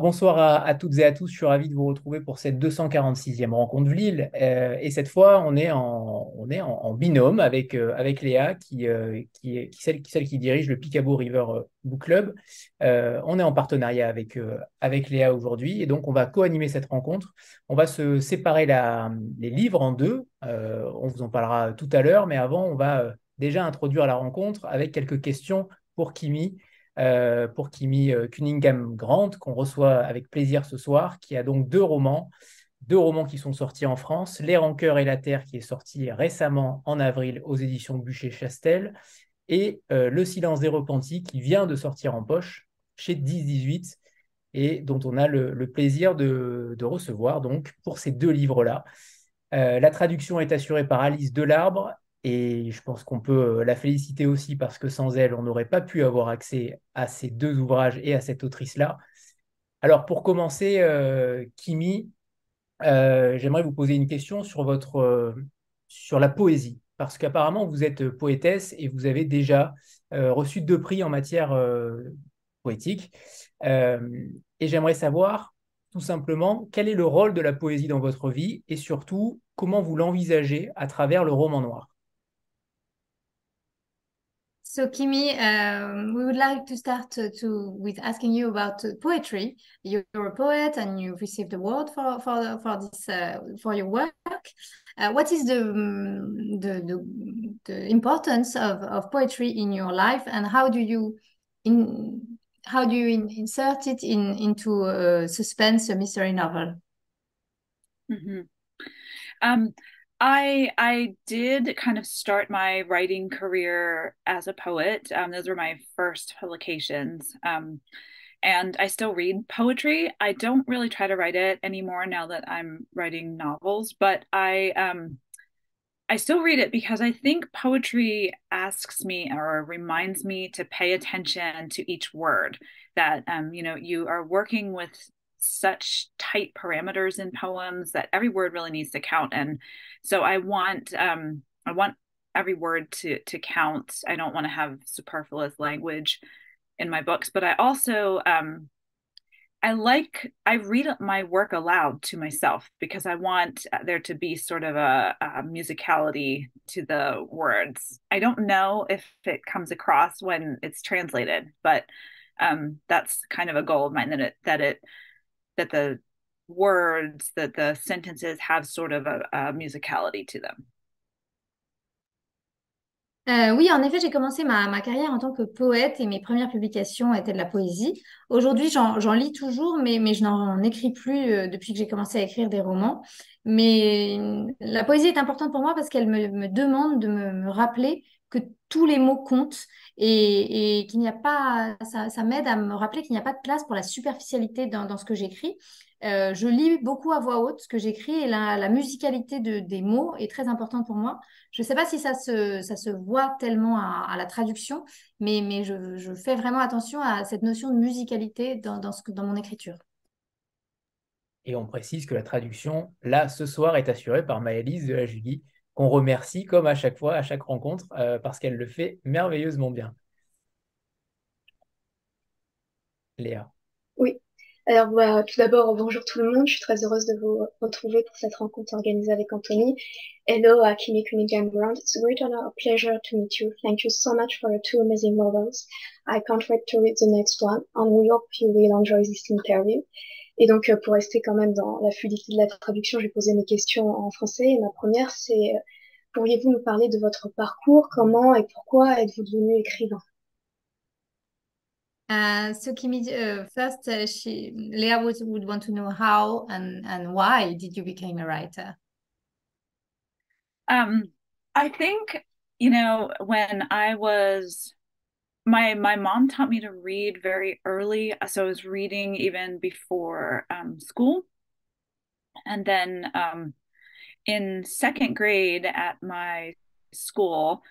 Bonsoir à, toutes et à tous, je suis ravi de vous retrouver pour cette 246e rencontre de Lille. Euh, et cette fois, on est en, binôme avec, euh, avec Léa, qui, euh, est celle, qui dirige le Picabo River Book Club. on est en partenariat avec, avec Léa aujourd'hui, et donc on va co-animer cette rencontre. On va se séparer les livres en deux. on vous en parlera tout à l'heure, mais avant, on va déjà introduire la rencontre avec quelques questions pour Kimi. Euh, pour Kimi euh, Cunningham Grant, qu'on reçoit avec plaisir ce soir, qui a donc deux romans, deux romans qui sont sortis en France, Les Rancœurs et la Terre, qui est sorti récemment en avril aux éditions Bûcher-Chastel, et euh, Le Silence des Repentis, qui vient de sortir en poche chez 10-18, et dont on a le, plaisir de, recevoir donc pour ces deux livres-là. la traduction est assurée par Alice Delarbre et je pense qu'on peut euh, la féliciter aussi parce que sans elle, on n'aurait pas pu avoir accès à ces deux ouvrages et à cette autrice-là. Alors pour commencer, euh, Kimi, euh, j'aimerais vous poser une question sur, votre, sur la poésie. Parce qu'apparemment, vous êtes poétesse et vous avez déjà reçu deux prix en matière poétique. et j'aimerais savoir tout simplement quel est le rôle de la poésie dans votre vie et surtout comment vous l'envisagez à travers le roman noir? So, Kimi, um, we would like to start to, to with asking you about uh, poetry. You're, a poet, and you've received award for for for this uh, for your work. Uh, what is the, um, the, the the importance of, of poetry in your life, and how do you in how do you in, insert it in into a suspense, a mystery novel? Mm -hmm. um, I I did kind of start my writing career as a poet. Um, those were my first publications. Um, and I still read poetry. I don't really try to write it anymore now that I'm writing novels, but I um I still read it because I think poetry asks me or reminds me to pay attention to each word that um you know you are working with such tight parameters in poems that every word really needs to count. And so i want um i want every word to to count. I don't want to have superfluous language in my books but i also um i like i read my work aloud to myself because i want there to be sort of a, a musicality to the words. I don't know if it comes across when it's translated but um, that's kind of a goal of mine that it that it that the words, that the sentences have sort of a, musicality to them. Euh, oui, en effet, j'ai commencé ma, ma, carrière en tant que poète et mes premières publications étaient de la poésie. Aujourd'hui, j'en lis toujours, mais, mais je n'en écris plus euh, depuis que j'ai commencé à écrire des romans. Mais la poésie est importante pour moi parce qu'elle me, me, demande de me, rappeler que tous les mots comptent et, et qu'il n'y a pas, ça, m'aide à me rappeler qu'il n'y a pas de place pour la superficialité dans, ce que j'écris. Euh, je lis beaucoup à voix haute ce que j'écris et la, la musicalité de, des mots est très importante pour moi. Je ne sais pas si ça se, ça se voit tellement à, à la traduction, mais, mais je, je, fais vraiment attention à cette notion de musicalité dans, dans, ce, dans mon écriture. Et on précise que la traduction, là, ce soir, est assurée par Maëlys de la Julie, qu'on remercie comme à chaque fois, à chaque rencontre, euh, parce qu'elle le fait merveilleusement bien. Léa. Oui. Alors, bah, tout d'abord, bonjour tout le monde. Je suis très heureuse de vous retrouver pour cette rencontre organisée avec Anthony. Hello, Kimi Cunningham Brown. It's a great honor, a pleasure to meet you. Thank you so much for your two amazing novels. I can't wait to read the next one, and we hope you will enjoy this interview. Et donc, euh, pour rester quand même dans la fluidité de la traduction, je vais poser mes questions en français. Et ma première, c'est euh, pourriez-vous nous parler de votre parcours? Comment et pourquoi êtes-vous devenu écrivain? Uh, so Kimi, uh, first, uh, she, Leah would, would want to know how and, and why did you become a writer? Um, I think, you know, when I was my my mom taught me to read very early so i was reading even before um, school. And then um, in second grade at my school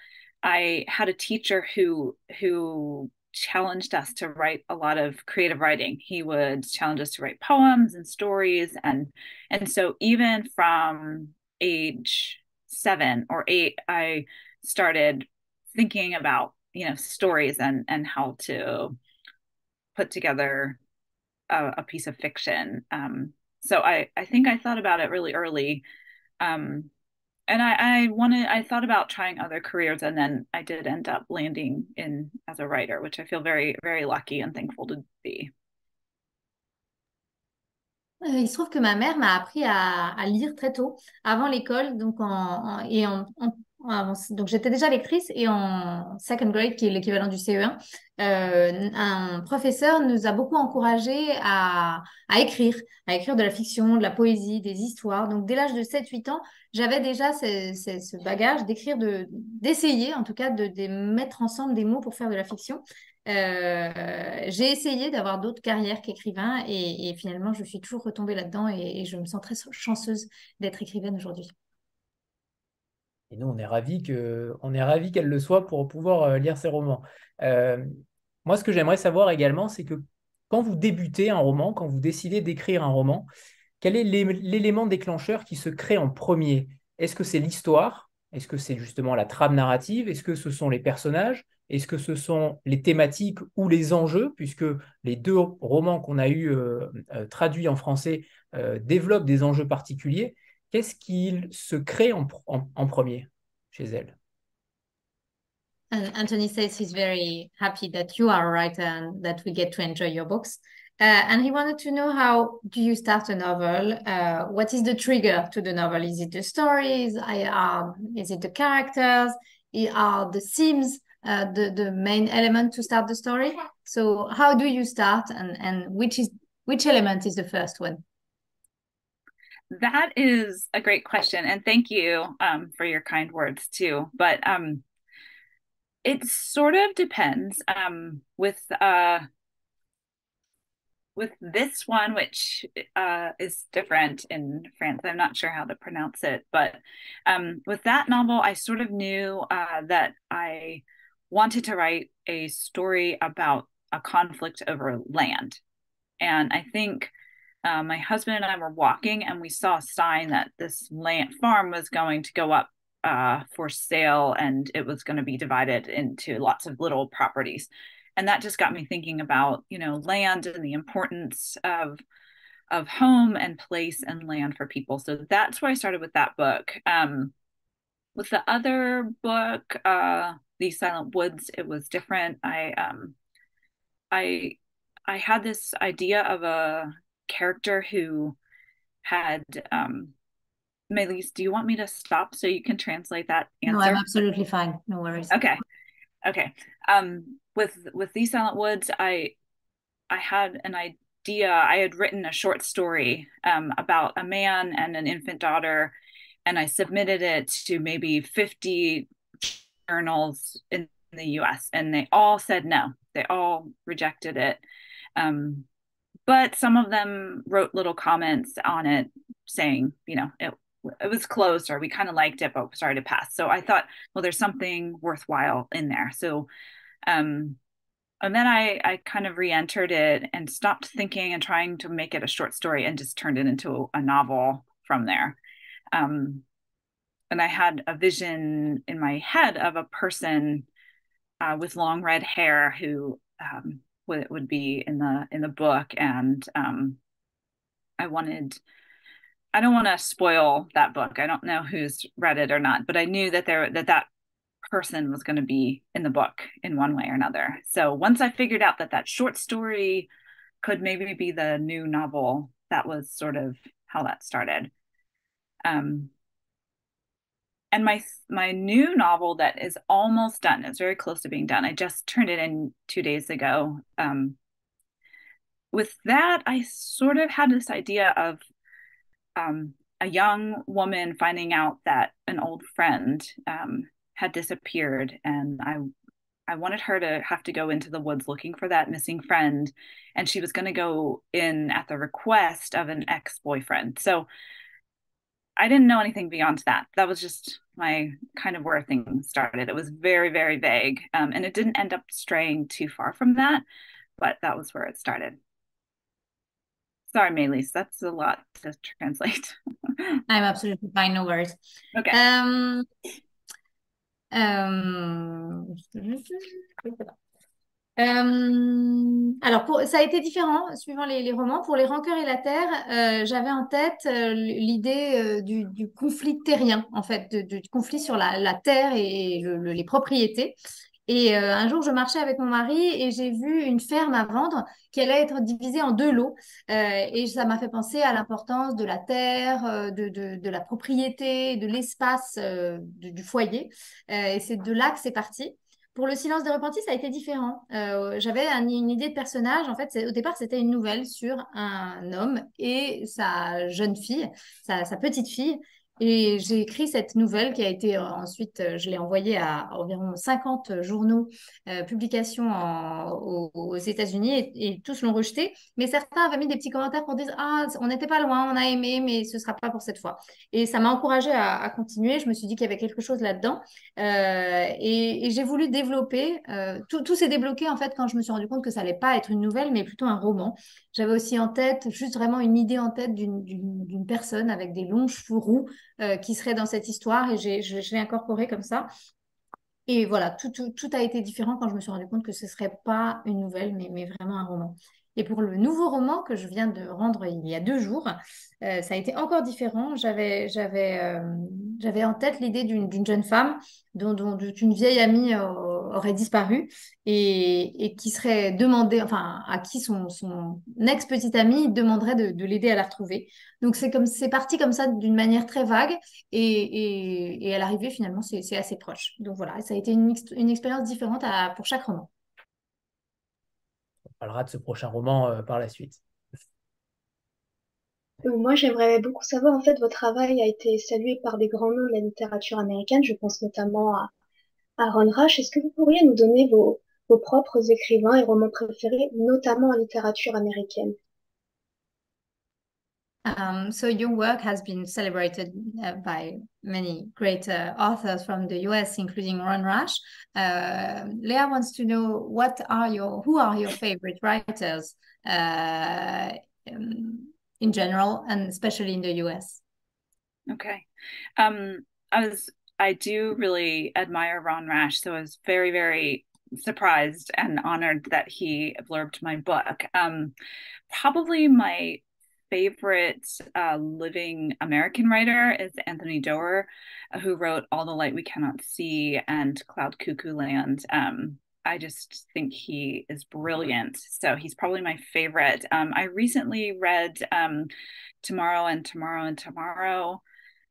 i had a teacher who who challenged us to write a lot of creative writing. He would challenge us to write poems and stories and and so even from age seven or eight i started thinking about you know stories and and how to put together a, a piece of fiction. Um, so I, I think I thought about it really early. Um, and I, I wanted, I thought about trying other careers and then I did end up landing in as a writer, which I feel very, very lucky and thankful to be. Euh, il se trouve que ma mère m'a appris à, à, lire très tôt, avant l'école, donc en, en et en, en, donc j'étais déjà lectrice et en second grade, qui est l'équivalent du CE1, euh, un professeur nous a beaucoup encouragés à, écrire, à écrire de la fiction, de la poésie, des histoires. Donc dès l'âge de 7-8 ans, j'avais déjà ce, bagage d'écrire, d'essayer en tout cas de, de, mettre ensemble des mots pour faire de la fiction. Euh, j'ai essayé d'avoir d'autres carrières qu'écrivain et, finalement je suis toujours retombée là-dedans et je me sens très chanceuse d'être écrivaine aujourd'hui. Et nous, on est ravis qu'elle le soit pour pouvoir euh, lire ses romans. Euh, moi, ce que j'aimerais savoir également, c'est que quand vous débutez un roman, quand vous décidez d'écrire un roman, quel est l'élément déclencheur qui se crée en premier? Est-ce que c'est l'histoire? Est-ce que c'est justement la trame narrative? Est-ce que ce sont les personnages? Est-ce que ce sont les thématiques ou les enjeux? Puisque les deux romans qu'on a eu euh, traduits en français développent des enjeux particuliers. Qu'est-ce qu'il se crée en, en, en premier chez elle And Anthony says he's very happy that you are a writer and that we get to enjoy your books. Uh, and he wanted to know how do you start a novel? Uh, what is the trigger to the novel? Is it the stories? Uh, is it the characters? Are the themes uh, the, the main element to start the story? So how do you start and, and which is which element is the first one? That is a great question, and thank you um, for your kind words too. But um, it sort of depends. Um, with uh, with this one, which uh, is different in France, I'm not sure how to pronounce it, but um, with that novel, I sort of knew uh, that I wanted to write a story about a conflict over land, and I think uh, my husband and I were walking and we saw a sign that this land farm was going to go up uh, for sale and it was going to be divided into lots of little properties. And that just got me thinking about, you know, land and the importance of of home and place and land for people. So that's where I started with that book. Um, with the other book, uh, The Silent Woods, it was different. I um, I I had this idea of a character who had um Melise, do you want me to stop so you can translate that answer? No, I'm absolutely fine. No worries. Okay. Okay. Um with with these silent woods, I I had an idea. I had written a short story um about a man and an infant daughter and I submitted it to maybe 50 journals in the US and they all said no. They all rejected it. Um but some of them wrote little comments on it saying, you know, it, it was closed or we kind of liked it, but started to pass. So I thought, well, there's something worthwhile in there. So, um, and then I, I kind of re-entered it and stopped thinking and trying to make it a short story and just turned it into a novel from there. Um, and I had a vision in my head of a person uh, with long red hair who um, what it would be in the in the book and um i wanted i don't want to spoil that book. I don't know who's read it or not but i knew that there that that person was going to be in the book in one way or another. So once i figured out that that short story could maybe be the new novel that was sort of how that started. Um and my my new novel that is almost done it's very close to being done. I just turned it in two days ago. Um, with that i sort of had this idea of um, a young woman finding out that an old friend um, had disappeared. And i i wanted her to have to go into the woods looking for that missing friend. And she was going to go in at the request of an ex-boyfriend. So I didn't know anything beyond that. That was just my kind of where things started. It was very, very vague. Um, and it didn't end up straying too far from that, but that was where it started. Sorry, Maylise, that's a lot to translate. I'm absolutely fine, no worries. Okay. Um, um, Euh, alors, pour, ça a été différent suivant les, romans. Pour Les Rancœurs et la Terre, euh, j'avais en tête euh, l'idée du, conflit terrien, en fait, du conflit sur la, terre et les propriétés. Et un jour, je marchais avec mon mari et j'ai vu une ferme à vendre qui allait être divisée en deux lots. et ça m'a fait penser à l'importance de la terre, de, la propriété, de l'espace du foyer. et c'est de là que c'est parti. Pour le silence des repentis, ça a été différent. Euh, j'avais une idée de personnage. En fait, au départ, c'était une nouvelle sur un homme et sa jeune fille, sa petite fille, et j'ai écrit cette nouvelle qui a été euh, ensuite, euh, je l'ai envoyée à environ 50 journaux, euh, publications aux, États-Unis et, tous l'ont rejetée. Mais certains avaient mis des petits commentaires pour dire Ah, on n'était pas loin, on a aimé, mais ce ne sera pas pour cette fois. Et ça m'a encouragée à, continuer. Je me suis dit qu'il y avait quelque chose là-dedans. et, j'ai voulu développer. tout, tout s'est débloqué en fait quand je me suis rendu compte que ça n'allait pas être une nouvelle, mais plutôt un roman. J'avais aussi en tête, juste vraiment une idée en tête d'une personne avec des longs cheveux roux euh, qui serait dans cette histoire et je, l'ai incorporé comme ça. Et voilà, tout, tout, a été différent quand je me suis rendu compte que ce ne serait pas une nouvelle, mais, mais vraiment un roman. Et pour le nouveau roman que je viens de rendre il y a deux jours, euh, ça a été encore différent. J'avais, euh, en tête l'idée d'une, jeune femme dont, dont, une vieille amie aurait disparu et, et, qui serait demandée, enfin, à qui son, son ex-petite amie demanderait de, de, l'aider à la retrouver. Donc, c'est, comme, c'est parti comme ça d'une manière très vague et, et, à l'arrivée, finalement, c'est, c'est assez proche. Donc voilà, ça a été une, une expérience différente à, pour chaque roman parlera de ce prochain roman euh, par la suite. Euh, moi, j'aimerais beaucoup savoir, en fait, votre travail a été salué par des grands noms de la littérature américaine. Je pense notamment à, Ron Rush. Est-ce que vous pourriez nous donner vos, vos propres écrivains et romans préférés, notamment en littérature américaine Um, so your work has been celebrated uh, by many great uh, authors from the US, including Ron Rush. Uh, Leah wants to know what are your who are your favorite writers uh, um, in general, and especially in the US. Okay, um, I was I do really admire Ron Rash, so I was very very surprised and honored that he blurbed my book. Um, probably my favorite uh, living American writer is Anthony Doerr, who wrote All the Light We Cannot See and Cloud Cuckoo Land. Um, I just think he is brilliant. So he's probably my favorite. Um, I recently read um, Tomorrow and Tomorrow and Tomorrow.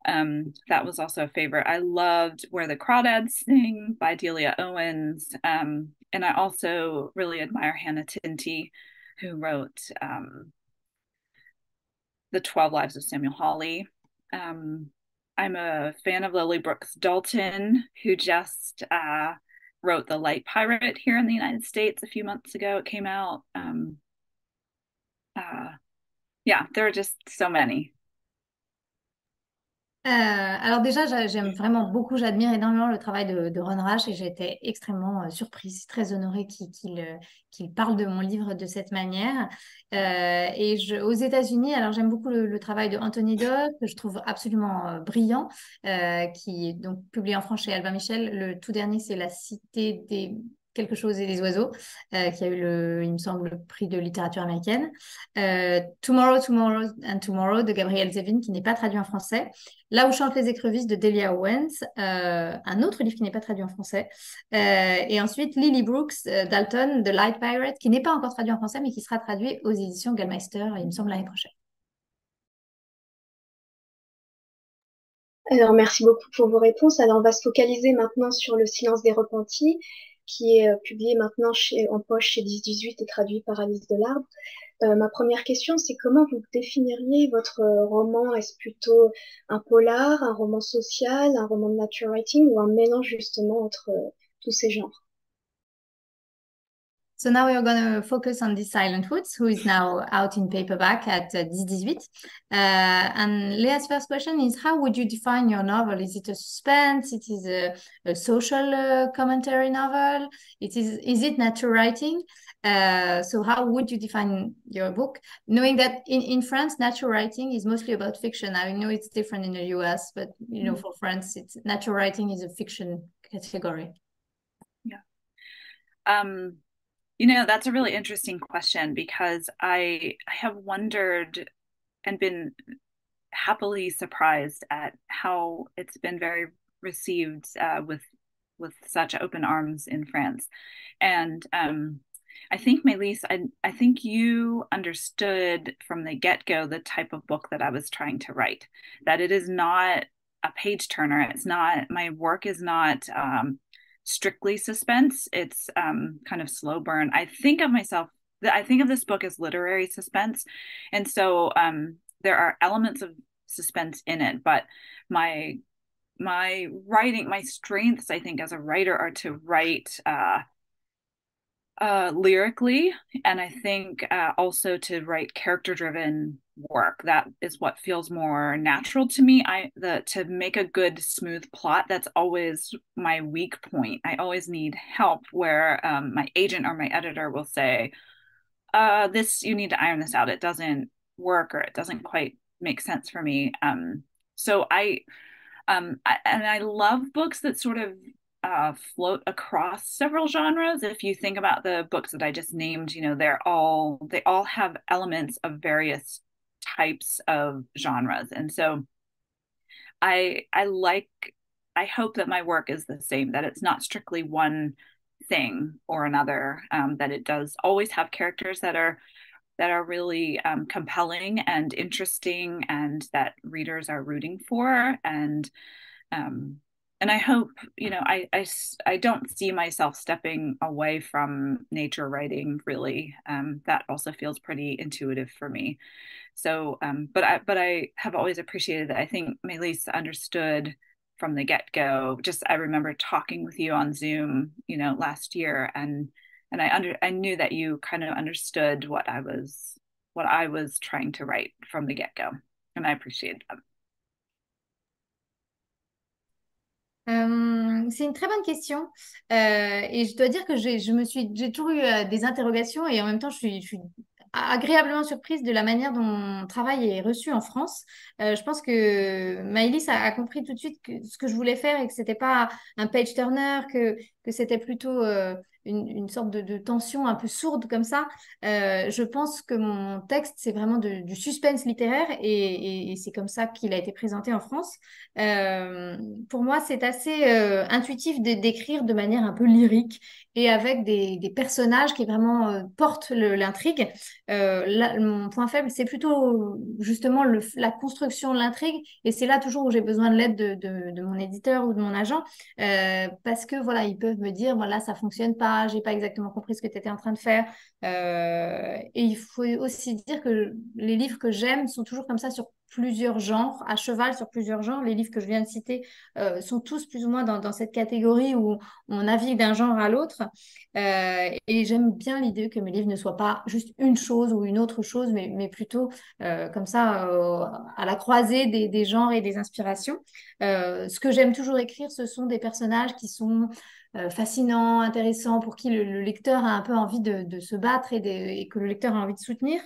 Um, that was also a favorite. I loved Where the Crawdads Sing by Delia Owens. Um, and I also really admire Hannah Tinty, who wrote um, the 12 Lives of Samuel Hawley. Um, I'm a fan of Lily Brooks Dalton, who just uh, wrote The Light Pirate here in the United States a few months ago. It came out. Um, uh, yeah, there are just so many. Euh, alors déjà, j'aime vraiment beaucoup, j'admire énormément le travail de, Ron Rash et été extrêmement euh, surprise, très honorée euh, qu'il parle de mon livre de cette manière. et aux États-Unis, alors j'aime beaucoup le, travail de Anthony Dodd, que je trouve absolument brillant, qui est donc publié en français chez Albin Michel. Le tout dernier, c'est La Cité des quelque chose et des oiseaux, euh, qui a eu, le, il me semble, le prix de littérature américaine. Euh, Tomorrow, Tomorrow and Tomorrow de Gabriel Zevin, qui n'est pas traduit en français. Là où chantent les écrevisses de Delia Owens, euh, un autre livre qui n'est pas traduit en français. et ensuite, Lily Brooks Dalton, The Light Pirate, qui n'est pas encore traduit en français, mais qui sera traduit aux éditions Gallmeister, il me semble, l'année prochaine. Alors, merci beaucoup pour vos réponses. Alors, on va se focaliser maintenant sur le silence des repentis qui est euh, publié maintenant chez, en poche chez 1018 et traduit par Alice Delarbre. Euh, ma première question, c'est comment vous définiriez votre euh, roman? Est-ce plutôt un polar, un roman social, un roman de nature writing ou un mélange justement entre euh, tous ces genres? So now we are going to focus on the Silent Woods, who is now out in paperback at uh, 1018. Uh, and Leah's first question is, how would you define your novel? Is it a suspense? It is a, a social uh, commentary novel? It is, is it nature writing? Uh, so how would you define your book? Knowing that in, in France, nature writing is mostly about fiction. I know it's different in the US, but you know, mm. for France, it's nature writing is a fiction category. Yeah. Um, You know, that's a really interesting question because I I have wondered and been happily surprised at how it's been very received uh, with with such open arms in France. And um, I think, Maëlys, I, I think you understood from the get go the type of book that I was trying to write, that it is not a page turner. It's not, my work is not um, strictly suspense, it's um, kind of slow burn. I think of myself, I think of this book as literary suspense. And so um, there are elements of suspense in it, but my my writing my strengths i think as a writer are to write uh, uh, lyrically and i think uh, also to write character driven work. That is what feels more natural to me. I the to make a good smooth plot that's always my weak point. I always need help where um, my agent or my editor will say uh, this you need to iron this out. It doesn't work or it doesn't quite make sense for me. Um, so i um, and I love books that sort of uh, float across several genres. If you think about the books that I just named, you know, they're all they all have elements of various types of genres, and so I I like I hope that my work is the same. That it's not strictly one thing or another. Um, that it does always have characters that are that are really um, compelling and interesting and that readers are rooting for and um, and I hope you know I, I I don't see myself stepping away from nature writing really. Um, that also feels pretty intuitive for me. So um, but I but I have always appreciated that. I think Maëlys understood from the get-go. Just I remember talking with you on Zoom you know last year and and I under I knew that you kind of understood what I was what I was trying to write from the get go, and I appreciate that. Euh, c'est une très bonne question euh, et je dois dire que je me suis j'ai toujours eu euh, des interrogations et en même temps je suis, agréablement surprise de la manière dont mon travail est reçu en France. Je pense que Maëlys a, a, compris tout de suite ce que je voulais faire et que c'était pas un page turner, que, que c'était plutôt une, sorte de, tension un peu sourde comme ça. Euh, je pense que mon texte, c'est vraiment du suspense littéraire et c'est comme ça qu'il a été présenté en France. Euh, pour moi, c'est assez euh, intuitif d'écrire de manière un peu lyrique et avec des, personnages qui vraiment euh, portent l'intrigue. Euh, mon point faible, c'est plutôt justement la construction de l'intrigue et c'est là toujours où j'ai besoin de l'aide de, mon éditeur ou de mon agent euh, parce que voilà, ils peuvent me dire voilà, ça fonctionne pas, j'ai pas exactement compris ce que tu étais en train de faire. Et il faut aussi dire que les livres que j'aime sont toujours comme ça sur plusieurs genres, à cheval sur plusieurs genres. Les livres que je viens de citer euh, sont tous plus ou moins dans, cette catégorie où on navigue d'un genre à l'autre. Euh, et j'aime bien l'idée que mes livres ne soient pas juste une chose ou une autre chose, mais, mais plutôt euh, comme ça, à la croisée des, genres et des inspirations. Ce que j'aime toujours écrire, ce sont des personnages qui sont fascinants, intéressants, pour qui le, le, lecteur a un peu envie de, se battre et que le lecteur a envie de soutenir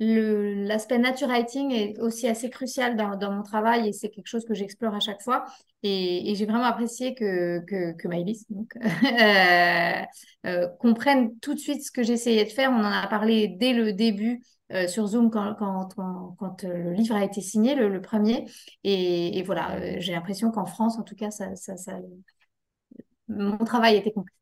l'aspect nature writing est aussi assez crucial dans, mon travail et c'est quelque chose que j'explore à chaque fois. Et, j'ai vraiment apprécié que, que, euh, euh, comprenne tout de suite ce que j'essayais de faire. On en a parlé dès le début euh, sur Zoom quand, le livre a été signé, le, premier. Et, voilà, j'ai l'impression qu'en France, en tout cas, ça, mon travail était compris.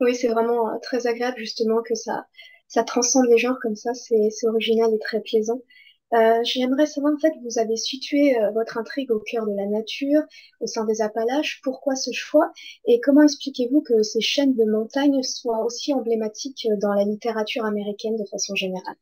Oui, c'est vraiment euh, très agréable justement que ça, ça transcende les genres comme ça, c'est original et très plaisant. Euh, J'aimerais savoir en fait, vous avez situé euh, votre intrigue au cœur de la nature, au sein des Appalaches. Pourquoi ce choix? Et comment expliquez-vous que ces chaînes de montagnes soient aussi emblématiques dans la littérature américaine de façon générale?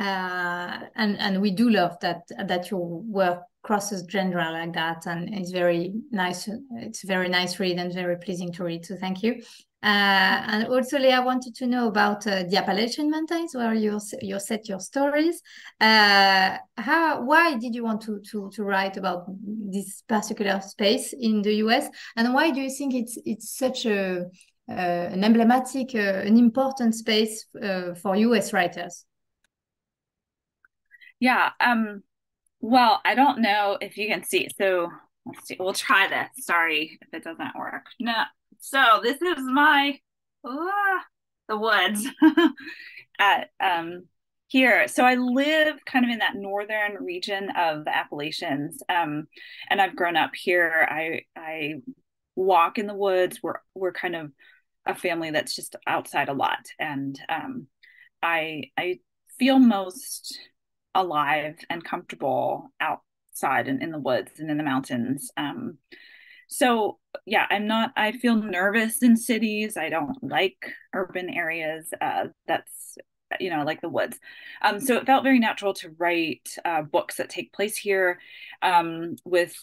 Uh, and and we do love that that your work crosses genre like that, and it's very nice. It's very nice read and very pleasing to read. So thank you. Uh, and also, Leah wanted to know about uh, the Appalachian Mountains, where you you set your stories. Uh, how why did you want to to to write about this particular space in the U.S. and why do you think it's it's such a uh, an emblematic, uh, an important space uh, for U.S. writers? Yeah. Um, well, I don't know if you can see. So let's see. We'll try this. Sorry if it doesn't work. No. So this is my ah, the woods at um here. So I live kind of in that northern region of the Appalachians, um, and I've grown up here. I I walk in the woods. We're we're kind of a family that's just outside a lot, and um, I I feel most alive and comfortable outside and in the woods and in the mountains. Um, so yeah, I'm not. I feel nervous in cities. I don't like urban areas. Uh, that's you know like the woods um, so it felt very natural to write uh, books that take place here um, with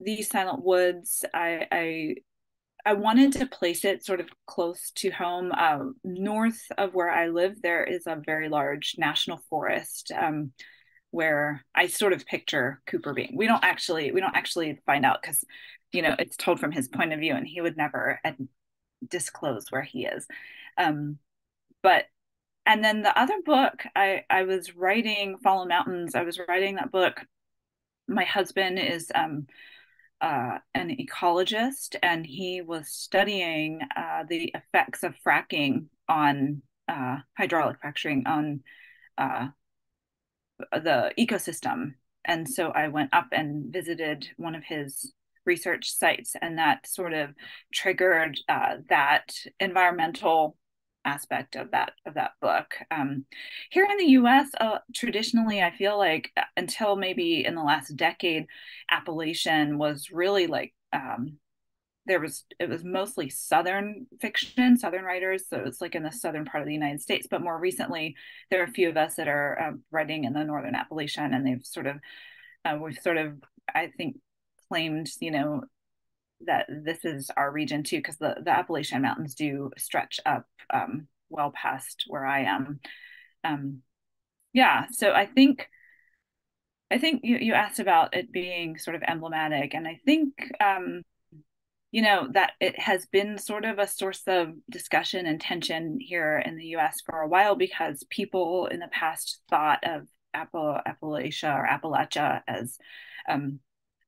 these silent woods I, I I wanted to place it sort of close to home. Uh, north of where I live, there is a very large national forest um, where I sort of picture Cooper being. We don't actually we don't actually find out because you know it's told from his point of view, and he would never ad- disclose where he is. Um, but and then the other book I, I was writing Fallen Mountains. I was writing that book. My husband is um, uh, an ecologist, and he was studying uh, the effects of fracking on uh, hydraulic fracturing on uh, the ecosystem. And so I went up and visited one of his research sites, and that sort of triggered uh, that environmental aspect of that of that book. Um, here in the U.S., uh, traditionally, I feel like uh, until maybe in the last decade, Appalachian was really like um, there was it was mostly Southern fiction, Southern writers. So it's like in the southern part of the United States. But more recently, there are a few of us that are uh, writing in the Northern Appalachian, and they've sort of uh, we've sort of I think claimed you know that this is our region too, because the, the Appalachian Mountains do stretch up um, well past where I am. Um, yeah, so I think I think you, you asked about it being sort of emblematic, and I think um, you know that it has been sort of a source of discussion and tension here in the U.S. for a while because people in the past thought of Apple, Appalachia or Appalachia as um,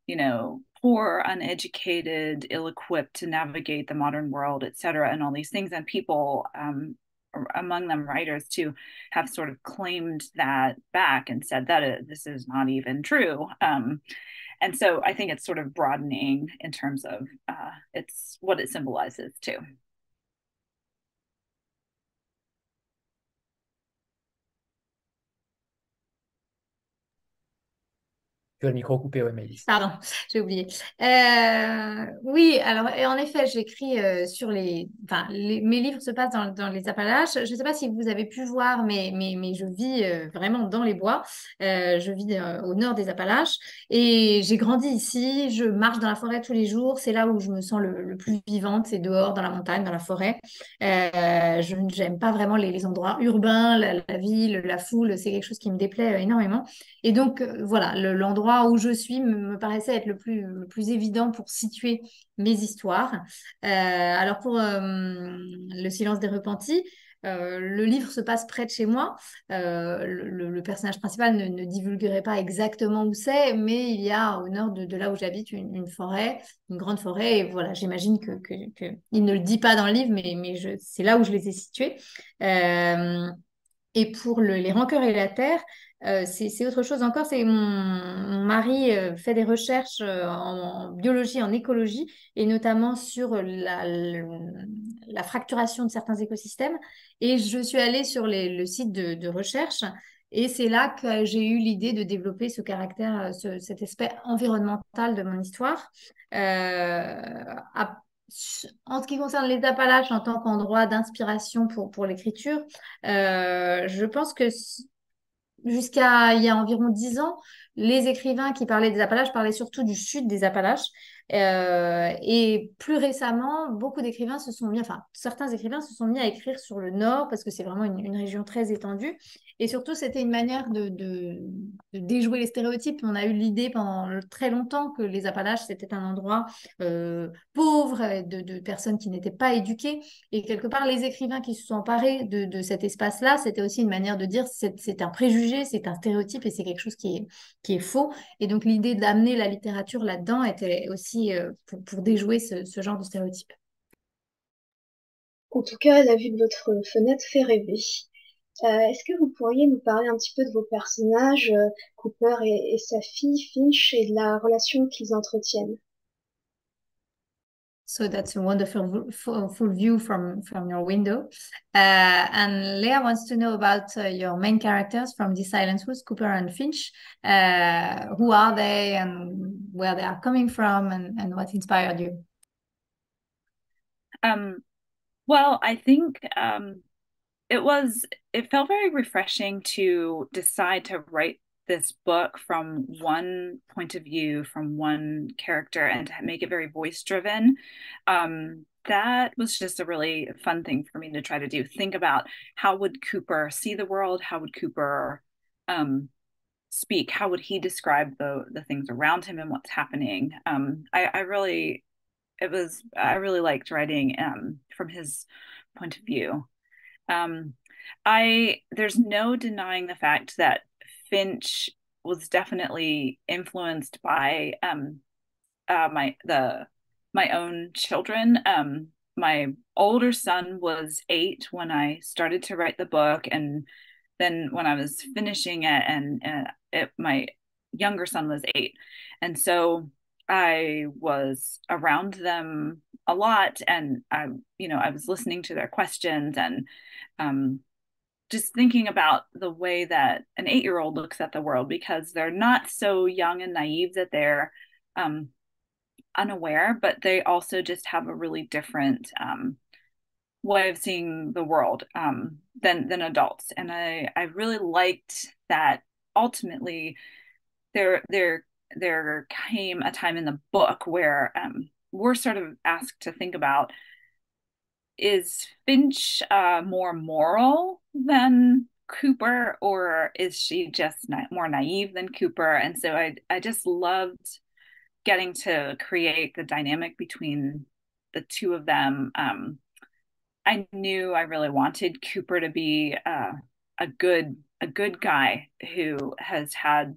you know poor, uneducated, ill-equipped to navigate the modern world, et cetera, and all these things. And people, um, among them writers too, have sort of claimed that back and said that it, this is not even true. Um, and so I think it's sort of broadening in terms of uh, it's what it symbolizes too. Le micro coupé, ouais, Pardon, j'ai oublié. Euh, oui, alors en effet, j'écris euh, sur les, enfin, mes livres se passent dans, les Appalaches. Je ne sais pas si vous avez pu voir, mais, mais, mais je vis euh, vraiment dans les bois. je vis au nord des Appalaches et j'ai grandi ici. Je marche dans la forêt tous les jours. C'est là où je me sens le, plus vivante, c'est dehors, dans la montagne, dans la forêt. je n'aime pas vraiment les, endroits urbains, la, ville, la foule. C'est quelque chose qui me déplaît énormément. Et donc, voilà, l'endroit où je suis me, paraissait être le plus, le plus évident pour situer mes histoires. Euh, alors pour euh, Le silence des repentis, euh, le livre se passe près de chez moi. le, personnage principal ne, divulguerait pas exactement où c'est, mais il y a au nord de, là où j'habite une, forêt, une grande forêt. Et voilà, j'imagine que, il ne le dit pas dans le livre, mais, mais c'est là où je les ai situés. et pour les rancœurs et la terre, euh, c'est autre chose encore. C'est mon, mari euh, fait des recherches euh, en, biologie, en écologie, et notamment sur la, fracturation de certains écosystèmes. Et je suis allée sur le site de, recherche, et c'est là que j'ai eu l'idée de développer ce caractère, cet aspect environnemental de mon histoire. en ce qui concerne les Appalaches en tant qu'endroit d'inspiration pour l'écriture, je pense que jusqu'à il y a environ dix ans, les écrivains qui parlaient des Appalaches parlaient surtout du sud des Appalaches. Euh, et plus récemment, beaucoup d'écrivains se sont mis, certains écrivains se sont mis à écrire sur le Nord parce que c'est vraiment une, région très étendue. Et surtout, c'était une manière de, déjouer les stéréotypes. On a eu l'idée pendant très longtemps que les Appalaches, c'était un endroit euh, pauvre, de, personnes qui n'étaient pas éduquées. Et quelque part, les écrivains qui se sont emparés de, cet espace-là, c'était aussi une manière de dire c'est un préjugé, c'est un stéréotype et c'est quelque chose qui est, faux. Et donc, l'idée d'amener la littérature là-dedans était aussi euh, pour, déjouer ce, genre de stéréotypes. En tout cas, la vue de votre fenêtre fait rêver. Euh, est-ce que vous pourriez nous parler un petit peu de vos personnages, euh, Cooper et, sa fille Finch, et de la relation qu'ils entretiennent So that's a wonderful full, view from, from your window. Uh, and Leah wants to know about uh, your main characters from The Silent Woods, Cooper and Finch. Uh, who are they and where they are coming from and, and what inspired you? Um, well, I think um, it was, it felt very refreshing to decide to write this book from one point of view, from one character, and to make it very voice driven. Um, that was just a really fun thing for me to try to do. Think about how would Cooper see the world? How would Cooper um, speak? How would he describe the the things around him and what's happening? Um, I, I really, it was I really liked writing um, from his point of view. Um, I there's no denying the fact that Finch was definitely influenced by um, uh, my the my own children. Um, my older son was eight when I started to write the book, and then when I was finishing it, and uh, it, my younger son was eight, and so I was around them a lot, and I, you know, I was listening to their questions and um, just thinking about the way that an eight year old looks at the world because they're not so young and naive that they're um, unaware, but they also just have a really different um, way of seeing the world um, than than adults. And I I really liked that ultimately there there there came a time in the book where um, we're sort of asked to think about is Finch uh, more moral than Cooper, or is she just na- more naive than Cooper? And so I I just loved getting to create the dynamic between the two of them. Um, I knew I really wanted Cooper to be uh, a good a good guy who has had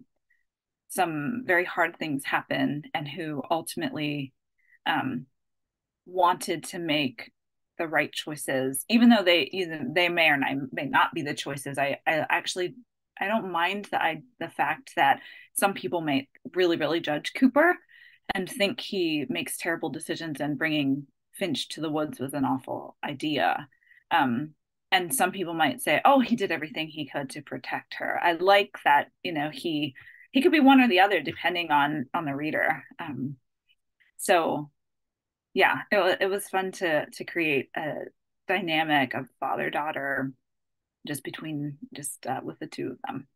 some very hard things happen and who ultimately um, wanted to make the right choices, even though they either they may or may not be the choices. I, I actually I don't mind the I, the fact that some people may really really judge Cooper and think he makes terrible decisions and bringing Finch to the woods was an awful idea. Um, and some people might say, "Oh, he did everything he could to protect her." I like that. You know, he he could be one or the other depending on on the reader. Um, so yeah, it, it was fun to to create a dynamic of father daughter just between just uh, with the two of them.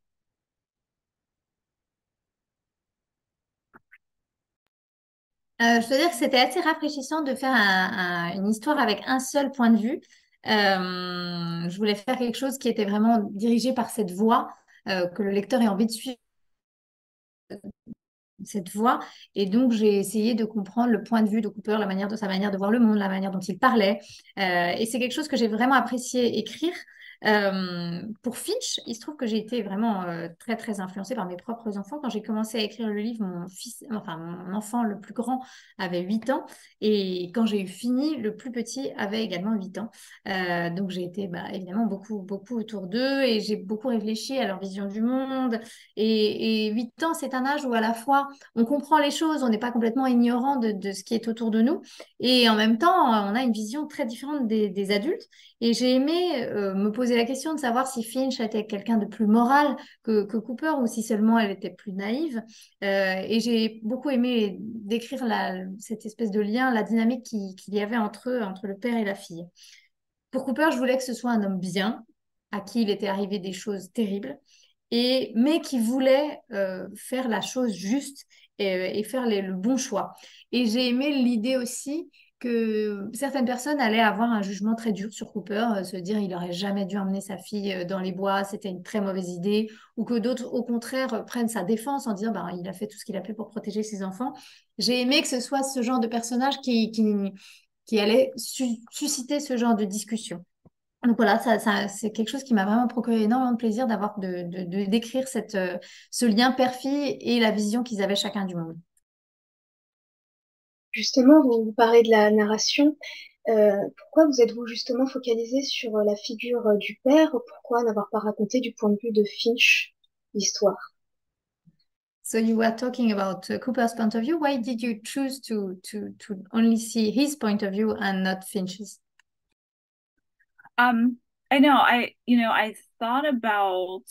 Euh, je veux dire que c'était assez rafraîchissant de faire un, un, une histoire avec un seul point de vue. Euh, je voulais faire quelque chose qui était vraiment dirigé par cette voix, euh, que le lecteur ait envie de suivre cette voix. Et donc, j'ai essayé de comprendre le point de vue de Cooper, la manière de sa manière de voir le monde, la manière dont il parlait. Euh, et c'est quelque chose que j'ai vraiment apprécié écrire. Pour Finch, il se trouve que j'ai été vraiment très très influencée par mes propres enfants. Quand j'ai commencé à écrire le livre, mon enfant le plus grand avait 8 ans et quand j'ai eu fini, le plus petit avait également 8 ans. Donc j'ai été bah, évidemment beaucoup beaucoup autour d'eux et j'ai beaucoup réfléchi à leur vision du monde. Et, et 8 ans, c'est un âge où à la fois on comprend les choses, on n'est pas complètement ignorant de, ce qui est autour de nous et en même temps on a une vision très différente des adultes. Et j'ai aimé me poser la question de savoir si Finch était quelqu'un de plus moral que, Cooper ou si seulement elle était plus naïve. Euh, et j'ai beaucoup aimé décrire cette espèce de lien, la dynamique qu'il y avait entre eux, entre le père et la fille. Pour Cooper, je voulais que ce soit un homme bien, à qui il était arrivé des choses terribles, et, mais qui voulait euh, faire la chose juste et, faire le bon choix. Et j'ai aimé l'idée aussi que certaines personnes allaient avoir un jugement très dur sur Cooper, euh, se dire il n'aurait jamais dû emmener sa fille euh, dans les bois, c'était une très mauvaise idée, ou que d'autres, au contraire, prennent sa défense en disant bah, il a fait tout ce qu'il a pu pour protéger ses enfants. J'ai aimé que ce soit ce genre de personnage qui, qui, allait susciter ce genre de discussion. Donc voilà, ça, c'est quelque chose qui m'a vraiment procuré énormément de plaisir d'avoir de, d'écrire cette, euh, ce lien père-fille et la vision qu'ils avaient chacun du monde. Justement, vous, vous parlez de la narration. Euh, pourquoi vous êtes-vous justement focalisé sur la figure euh, du père? Pourquoi n'avoir pas raconté du point de vue de Finch l'histoire? So you were talking about uh, Cooper's point of view. Why did you choose to to to only see his point of view and not Finch's? Um, I know. I you know I thought about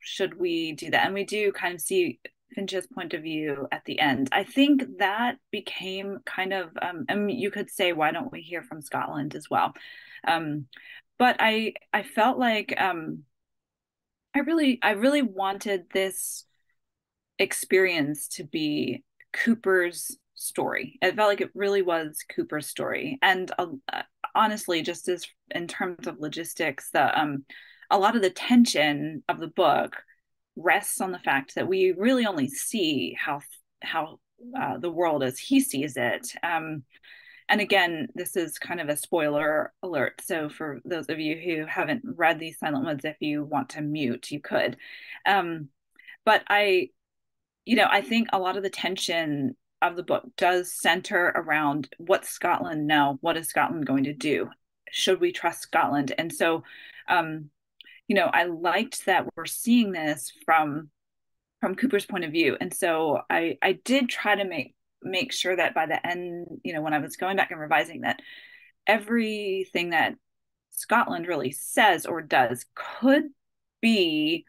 should we do that, and we do kind of see Finch's point of view at the end. I think that became kind of, um, mean, you could say, why don't we hear from Scotland as well? Um, but I, I felt like, um, I really, I really wanted this experience to be Cooper's story. It felt like it really was Cooper's story, and uh, honestly, just as in terms of logistics, the um, a lot of the tension of the book rests on the fact that we really only see how how uh, the world as he sees it. Um, and again, this is kind of a spoiler alert. So for those of you who haven't read these Silent Woods, if you want to mute, you could. Um, but I, you know, I think a lot of the tension of the book does center around what Scotland know. What is Scotland going to do? Should we trust Scotland? And so, um, you know, I liked that we're seeing this from from Cooper's point of view. And so I I did try to make make sure that by the end, you know, when I was going back and revising that everything that Scotland really says or does could be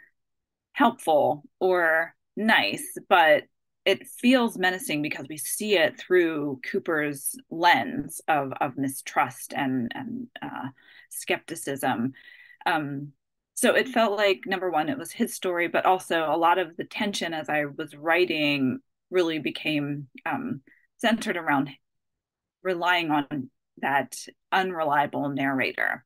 helpful or nice, but it feels menacing because we see it through Cooper's lens of of mistrust and and uh, skepticism. Um, so it felt like number one it was his story but also a lot of the tension as i was writing really became um, centered around relying on that unreliable narrator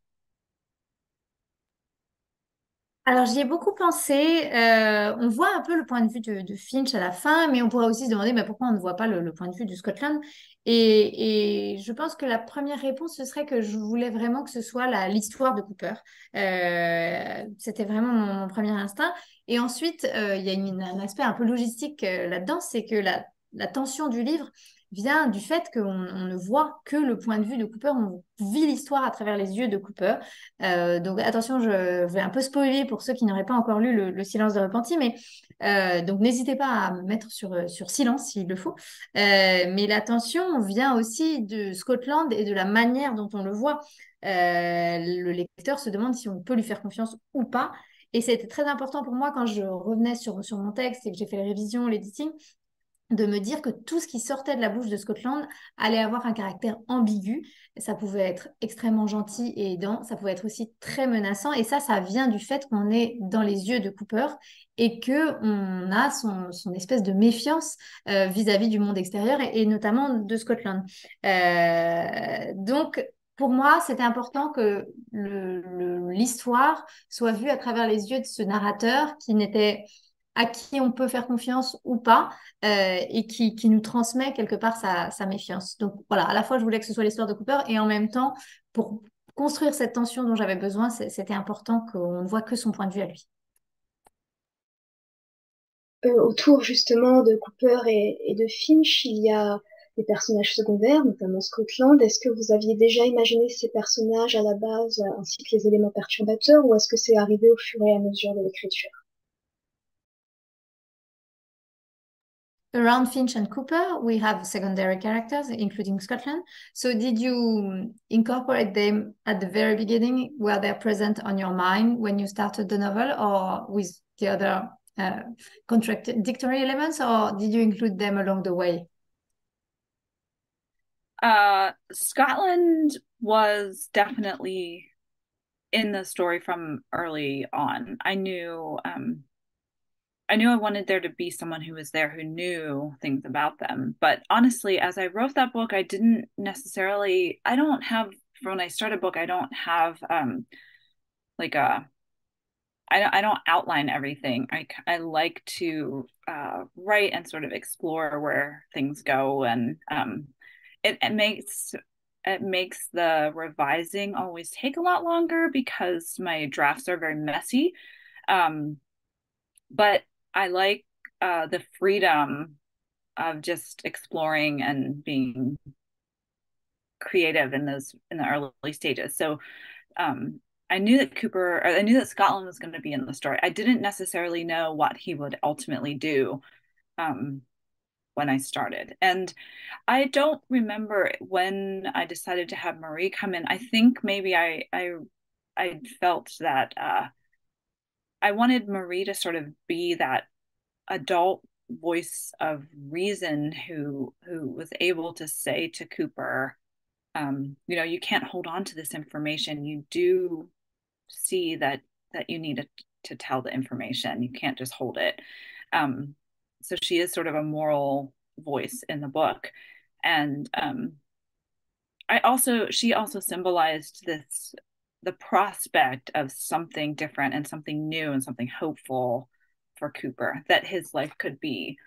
Alors, j'y ai beaucoup pensé. Euh, on voit un peu le point de vue de, Finch à la fin, mais on pourrait aussi se demander bah, pourquoi on ne voit pas le, point de vue de Scotland? Et, je pense que la première réponse, ce serait que je voulais vraiment que ce soit l'histoire de Cooper. Euh, c'était vraiment mon, premier instinct. Et ensuite, euh, il y a un aspect un peu logistique là-dedans, c'est que la, la tension du livre, vient du fait qu'on ne voit que le point de vue de Cooper, on vit l'histoire à travers les yeux de Cooper. Euh, donc attention, je vais un peu spoiler pour ceux qui n'auraient pas encore lu le, Silence de repenti, mais euh, donc n'hésitez pas à me mettre sur, euh, sur silence s'il le faut. mais l'attention vient aussi de Scotland et de la manière dont on le voit. le lecteur se demande si on peut lui faire confiance ou pas. Et c'était très important pour moi quand je revenais sur, sur mon texte et que j'ai fait les révisions, l'editing, de me dire que tout ce qui sortait de la bouche de Scotland allait avoir un caractère ambigu. Ça pouvait être extrêmement gentil et aidant, ça pouvait être aussi très menaçant. Et ça, ça vient du fait qu'on est dans les yeux de Cooper et que on a son, espèce de méfiance euh, vis-à-vis du monde extérieur et, notamment de Scotland. Euh, donc, pour moi, c'était important que l'histoire soit vue à travers les yeux de ce narrateur qui n'était à qui on peut faire confiance ou pas euh, et qui, qui, nous transmet quelque part sa, sa, méfiance. Donc voilà, à la fois je voulais que ce soit l'histoire de Cooper et en même temps, pour construire cette tension dont j'avais besoin, c'était important qu'on ne voit que son point de vue à lui. Euh, autour justement de Cooper et, et, de Finch, il y a des personnages secondaires, notamment Scotland. Est-ce que vous aviez déjà imaginé ces personnages à la base ainsi que les éléments perturbateurs ou est-ce que c'est arrivé au fur et à mesure de l'écriture? Around Finch and Cooper, we have secondary characters, including Scotland. So, did you incorporate them at the very beginning? Were they present on your mind when you started the novel, or with the other uh, contradictory elements, or did you include them along the way? Uh, Scotland was definitely in the story from early on. I knew um, I knew I wanted there to be someone who was there who knew things about them. But honestly, as I wrote that book, I didn't necessarily, I don't have, when I start a book, I don't have um, like a, I don't, don't outline everything. I, I like to uh, write and sort of explore where things go. And um, it, it makes it makes the revising always take a lot longer because my drafts are very messy. Um, but I like uh, the freedom of just exploring and being creative in those in the early stages. So um, I knew that Cooper, I knew that Scotland was going to be in the story. I didn't necessarily know what he would ultimately do um, when I started, and I don't remember when I decided to have Marie come in. I think maybe I I I felt that uh, I wanted Marie to sort of be that adult voice of reason who who was able to say to Cooper, um, you know, you can't hold on to this information. You do see that that you need to, to tell the information. You can't just hold it. Um, so she is sort of a moral voice in the book, and um, I also she also symbolized this the prospect of something different and something new and something hopeful for Cooper that his life could be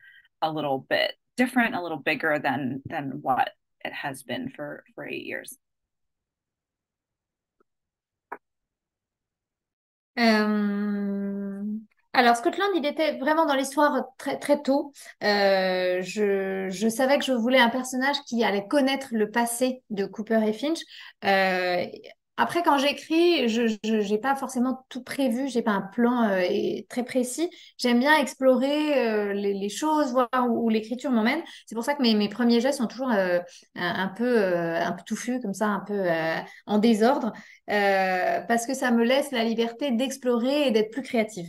a little bit different, a little bigger than than what it has been for for eight years. Euh, alors, Scotland, il était vraiment dans l'histoire très, très tôt. Euh, je, je, savais que je voulais un personnage qui allait connaître le passé de Cooper et Finch. Euh, après, quand j'écris, je n'ai pas forcément tout prévu, j'ai pas un plan euh, très précis. J'aime bien explorer euh, les, choses, voir où, l'écriture m'emmène. C'est pour ça que mes, mes, premiers gestes sont toujours euh, un, peu, un peu touffus, comme ça, un peu en désordre, parce que ça me laisse la liberté d'explorer et d'être plus créative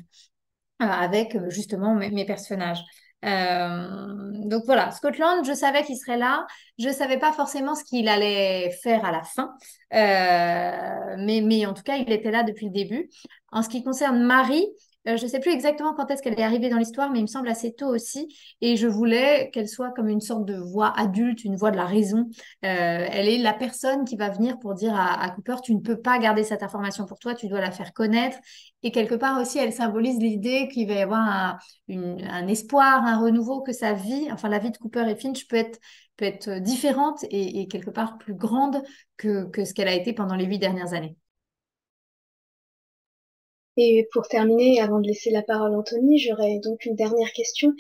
avec justement mes personnages. Euh, donc voilà, Scotland, je savais qu'il serait là. Je ne savais pas forcément ce qu'il allait faire à la fin. Euh, mais, mais en tout cas, il était là depuis le début. En ce qui concerne Marie, euh, je ne sais plus exactement quand est-ce qu'elle est arrivée dans l'histoire, mais il me semble assez tôt aussi. Et je voulais qu'elle soit comme une sorte de voix adulte, une voix de la raison. Euh, elle est la personne qui va venir pour dire à, Cooper, tu ne peux pas garder cette information pour toi, tu dois la faire connaître. Et quelque part aussi, elle symbolise l'idée qu'il va y avoir un, espoir, un renouveau, que sa vie, enfin la vie de Cooper et Finch peut être peut être différente et, quelque part plus grande que ce qu'elle a été pendant les huit dernières années. Et pour terminer, avant de laisser la parole à Anthony, j'aurais donc une dernière question.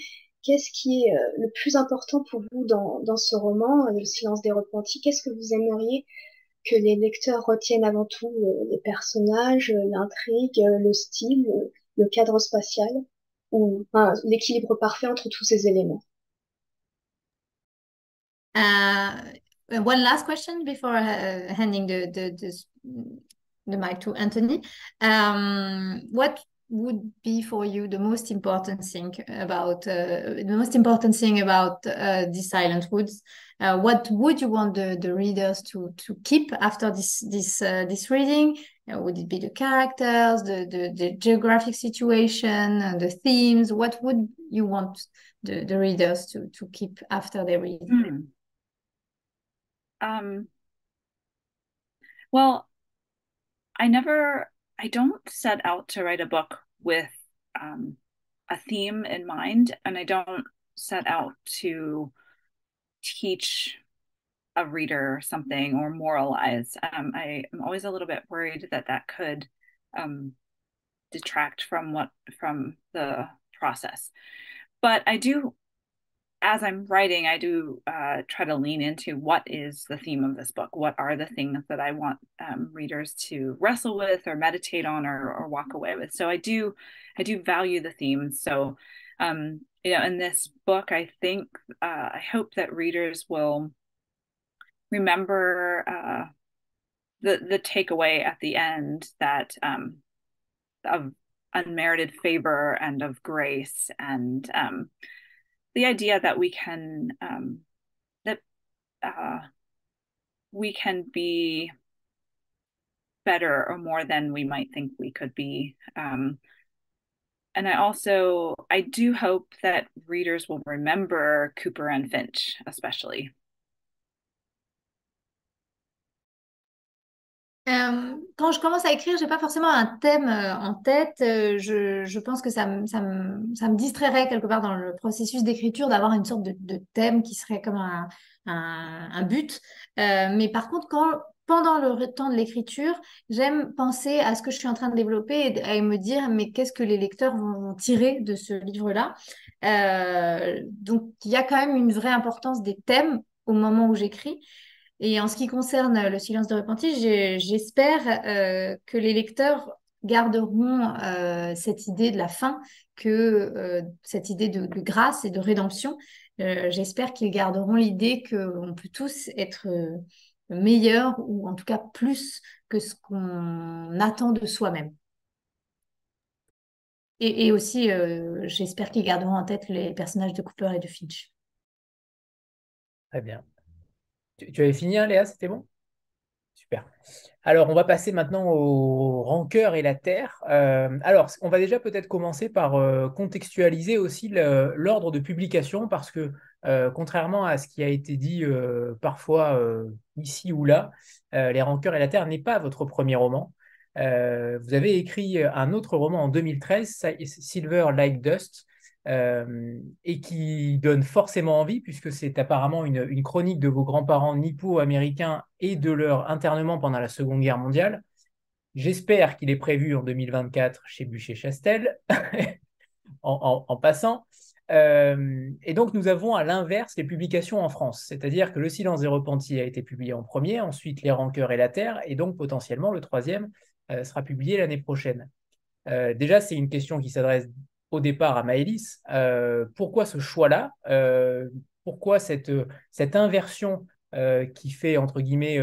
Qu'est-ce qui est euh, le plus important pour vous dans, dans ce roman, Le silence des repentis? Qu'est-ce que vous aimeriez que les lecteurs retiennent avant tout euh, Les personnages, euh, l'intrigue, le style, le cadre spatial ou l'équilibre parfait entre tous ces éléments? Uh, One last question before uh, handing the the mic to Anthony. Um, what would be for you the most important thing about uh, the most important thing about uh, the Silent Woods? Uh, what would you want the, the readers to to keep after this this uh, this reading? Uh, would it be the characters, the the, the geographic situation, uh, the themes? What would you want the, the readers to to keep after they read? Mm. Um. Well, I never, I don't set out to write a book with um, a theme in mind, and I don't set out to teach a reader something or moralize. Um, I am always a little bit worried that that could um, detract from what from the process. But I do as I'm writing, I do uh, try to lean into what is the theme of this book. What are the things that I want um, readers to wrestle with, or meditate on, or, or walk away with? So I do, I do value the themes. So, um, you know, in this book, I think uh, I hope that readers will remember uh, the the takeaway at the end that um, of unmerited favor and of grace and um, the idea that we can um, that uh, we can be better or more than we might think we could be um, and I also I do hope that readers will remember Cooper and Finch, especially. Euh, quand je commence à écrire, j'ai pas forcément un thème euh, en tête. Euh, je, pense que ça me, ça, distrairait quelque part dans le processus d'écriture d'avoir une sorte de, thème qui serait comme un, but. mais par contre, pendant le temps de l'écriture, j'aime penser à ce que je suis en train de développer et, et me dire mais qu'est-ce que les lecteurs vont, tirer de ce livre-là? donc il y a quand même une vraie importance des thèmes au moment où j'écris. Et en ce qui concerne le silence de repenti, j'espère euh, que les lecteurs garderont euh, cette idée de la fin, que euh, cette idée de, grâce et de rédemption. j'espère qu'ils garderont l'idée qu'on peut tous être meilleurs ou en tout cas plus que ce qu'on attend de soi-même. Et aussi, j'espère qu'ils garderont en tête les personnages de Cooper et de Finch. Très bien. Tu, avais fini, hein, Léa C'était bon? Super. Alors, on va passer maintenant au rancœur et la terre. Euh, alors, on va déjà peut-être commencer par euh, contextualiser aussi l'ordre de publication, parce que euh, contrairement à ce qui a été dit parfois ici ou là, Les rancœurs et la terre n'est pas votre premier roman. vous avez écrit un autre roman en 2013, Silver Like Dust, euh, et qui donne forcément envie, puisque c'est apparemment une, chronique de vos grands-parents nippo-américains et de leur internement pendant la Seconde Guerre mondiale. J'espère qu'il est prévu en 2024 chez Bûcher-Chastel, en, passant. Euh, et donc, nous avons à l'inverse les publications en France, c'est-à-dire que Le Silence des Repentis a été publié en premier, ensuite Les Rancœurs et la Terre, et donc potentiellement le troisième euh, sera publié l'année prochaine. déjà, c'est une question qui s'adresse au départ à Maëlys. Euh, pourquoi ce choix-là? Euh, Pourquoi cette, cette inversion euh, qui fait, entre guillemets,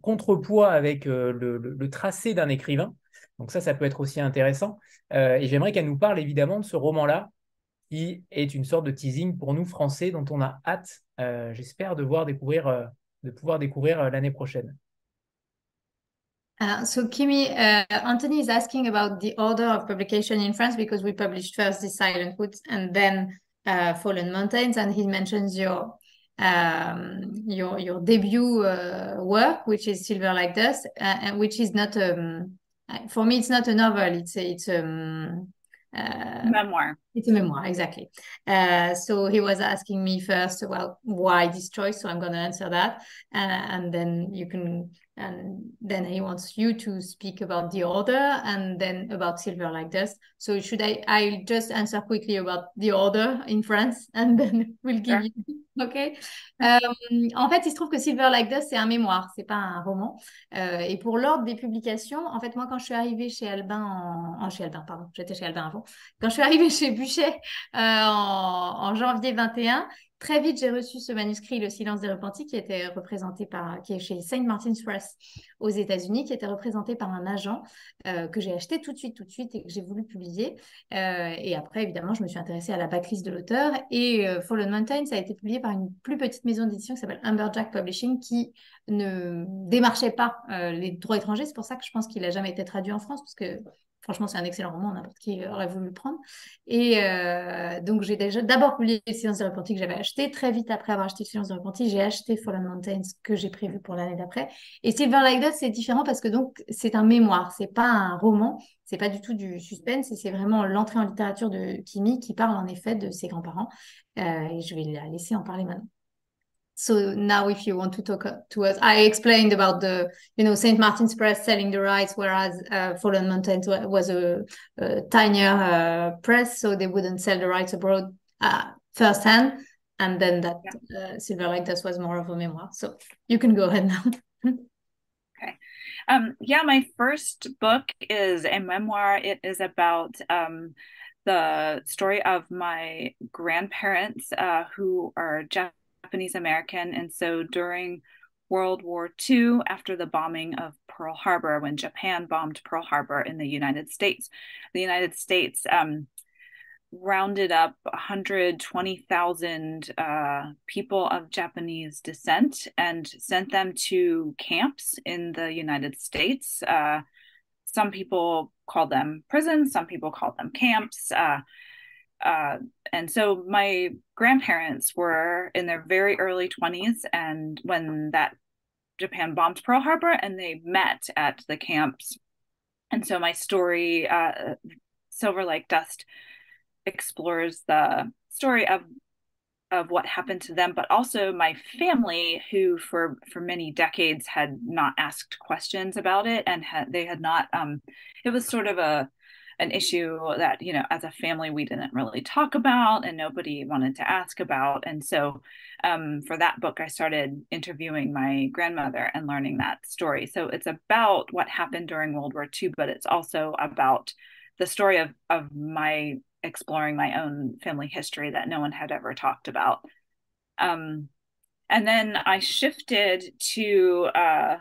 contrepoids avec le, tracé d'un écrivain? Donc ça, ça peut être aussi intéressant. et j'aimerais qu'elle nous parle évidemment de ce roman-là, qui est une sorte de teasing pour nous Français, dont on a hâte, j'espère, de, voir découvrir, de pouvoir découvrir l'année prochaine. Uh, so Kimi, uh, Anthony is asking about the order of publication in France because we published first the Silent Woods and then uh, Fallen Mountains, and he mentions your um, your your debut uh, work, which is Silver Like Dust, uh, and which is not um, for me, it's not a novel. It's a, it's um, uh, memoir. It's a memoir, exactly. Uh, so he was asking me first, well, why this choice? So I'm going to answer that, uh, and then you can and then he wants you to speak about the order and then about silver like dust so should i i just answer quickly about the order in france and then we'll give sure. you ok euh, en fait il se trouve que silver like dust c'est un mémoire c'est pas un roman. Euh, et pour l'ordre des publications en fait moi quand je suis arrivée chez Albin en, en chez Albin pardon j'étais chez Albin avant. Quand je suis arrivée chez Buchet euh, en, en janvier 21 Très vite, j'ai reçu ce manuscrit, Le silence des repentis, qui était représenté par, qui est chez Saint Martin's Press aux États-Unis, qui était représenté par un agent euh, que j'ai acheté tout de suite, tout de suite, et que j'ai voulu publier. Euh, et après, évidemment, je me suis intéressée à la backlist de l'auteur. Et euh, Fallen Mountain, ça a été publié par une plus petite maison d'édition qui s'appelle Humberjack Publishing, qui ne démarchait pas les droits étrangers. C'est pour ça que je pense qu'il n'a jamais été traduit en France, parce que Franchement, c'est un excellent roman, n'importe qui aurait voulu le prendre. Et euh, donc, j'ai déjà d'abord publié Le Silence de Repenti que j'avais acheté. Très vite après avoir acheté Le Silence de Repenti, j'ai acheté Fallen Mountains que j'ai prévu pour l'année d'après. Et Silver Like That, c'est différent parce que donc, c'est un mémoire, c'est pas un roman, c'est pas du tout du suspense, c'est vraiment l'entrée en littérature de Kimi qui parle en effet de ses grands-parents. Euh, et je vais la laisser en parler maintenant. So now if you want to talk to us i explained about the you know st martin's press selling the rights whereas uh, fallen mountains was a, a tinier uh, press so they wouldn't sell the rights abroad uh, firsthand. And then that yeah. uh, silver like this was more of a memoir. So you can go ahead now. Okay. Um, yeah my first book is a memoir. It is about um, the story of my grandparents uh, who are Japanese Japanese American. And so during World War II, after the bombing of Pearl Harbor, when Japan bombed Pearl Harbor in the United States, the United States um, rounded up 120,000 uh, people of Japanese descent and sent them to camps in the United States. Uh, some people call them prisons, some people call them camps. Uh, uh, and so my grandparents were in their very early 20s, and when that Japan bombed Pearl Harbor, and they met at the camps. And so my story, uh, Silver Like Dust, explores the story of of what happened to them but also my family who for for many decades had not asked questions about it and had they had not um it was sort of a an issue that you know as a family we didn't really talk about and nobody wanted to ask about and so um, for that book i started interviewing my grandmother and learning that story so it's about what happened during world war ii but it's also about the story of of my exploring my own family history that no one had ever talked about. Um, and then I shifted to uh,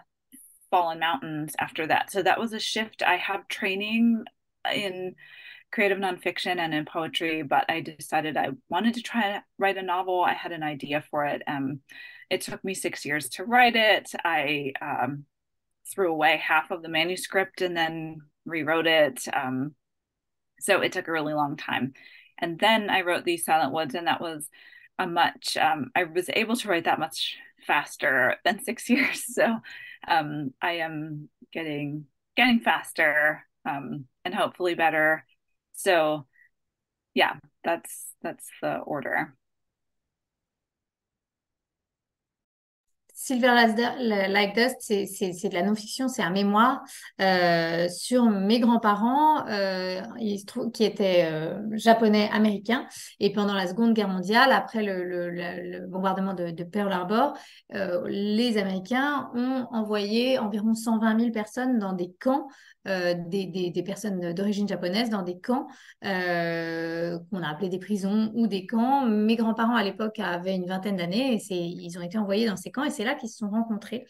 Fallen Mountains after that. So that was a shift. I have training in creative nonfiction and in poetry, but I decided I wanted to try to write a novel. I had an idea for it. Um, it took me six years to write it. I um, threw away half of the manuscript and then rewrote it. Um, so it took a really long time. And then I wrote These Silent Woods, and that was a much, um, I was able to write that much faster than six years. So um, I am getting getting faster um, and hopefully better. So yeah, that's that's the order. Silver Like Dust, c'est de la non-fiction, c'est un mémoire euh, sur mes grands-parents euh, qui étaient euh, japonais-américains. Et pendant la Seconde Guerre mondiale, après le, bombardement de, Pearl Harbor, les Américains ont envoyé environ 120 000 personnes dans des camps des, des, personnes d'origine japonaise dans des camps qu'on a appelés des prisons ou des camps. Mes grands-parents à l'époque avaient une vingtaine d'années et ils ont été envoyés dans ces camps et c'est là qui se sont rencontrés.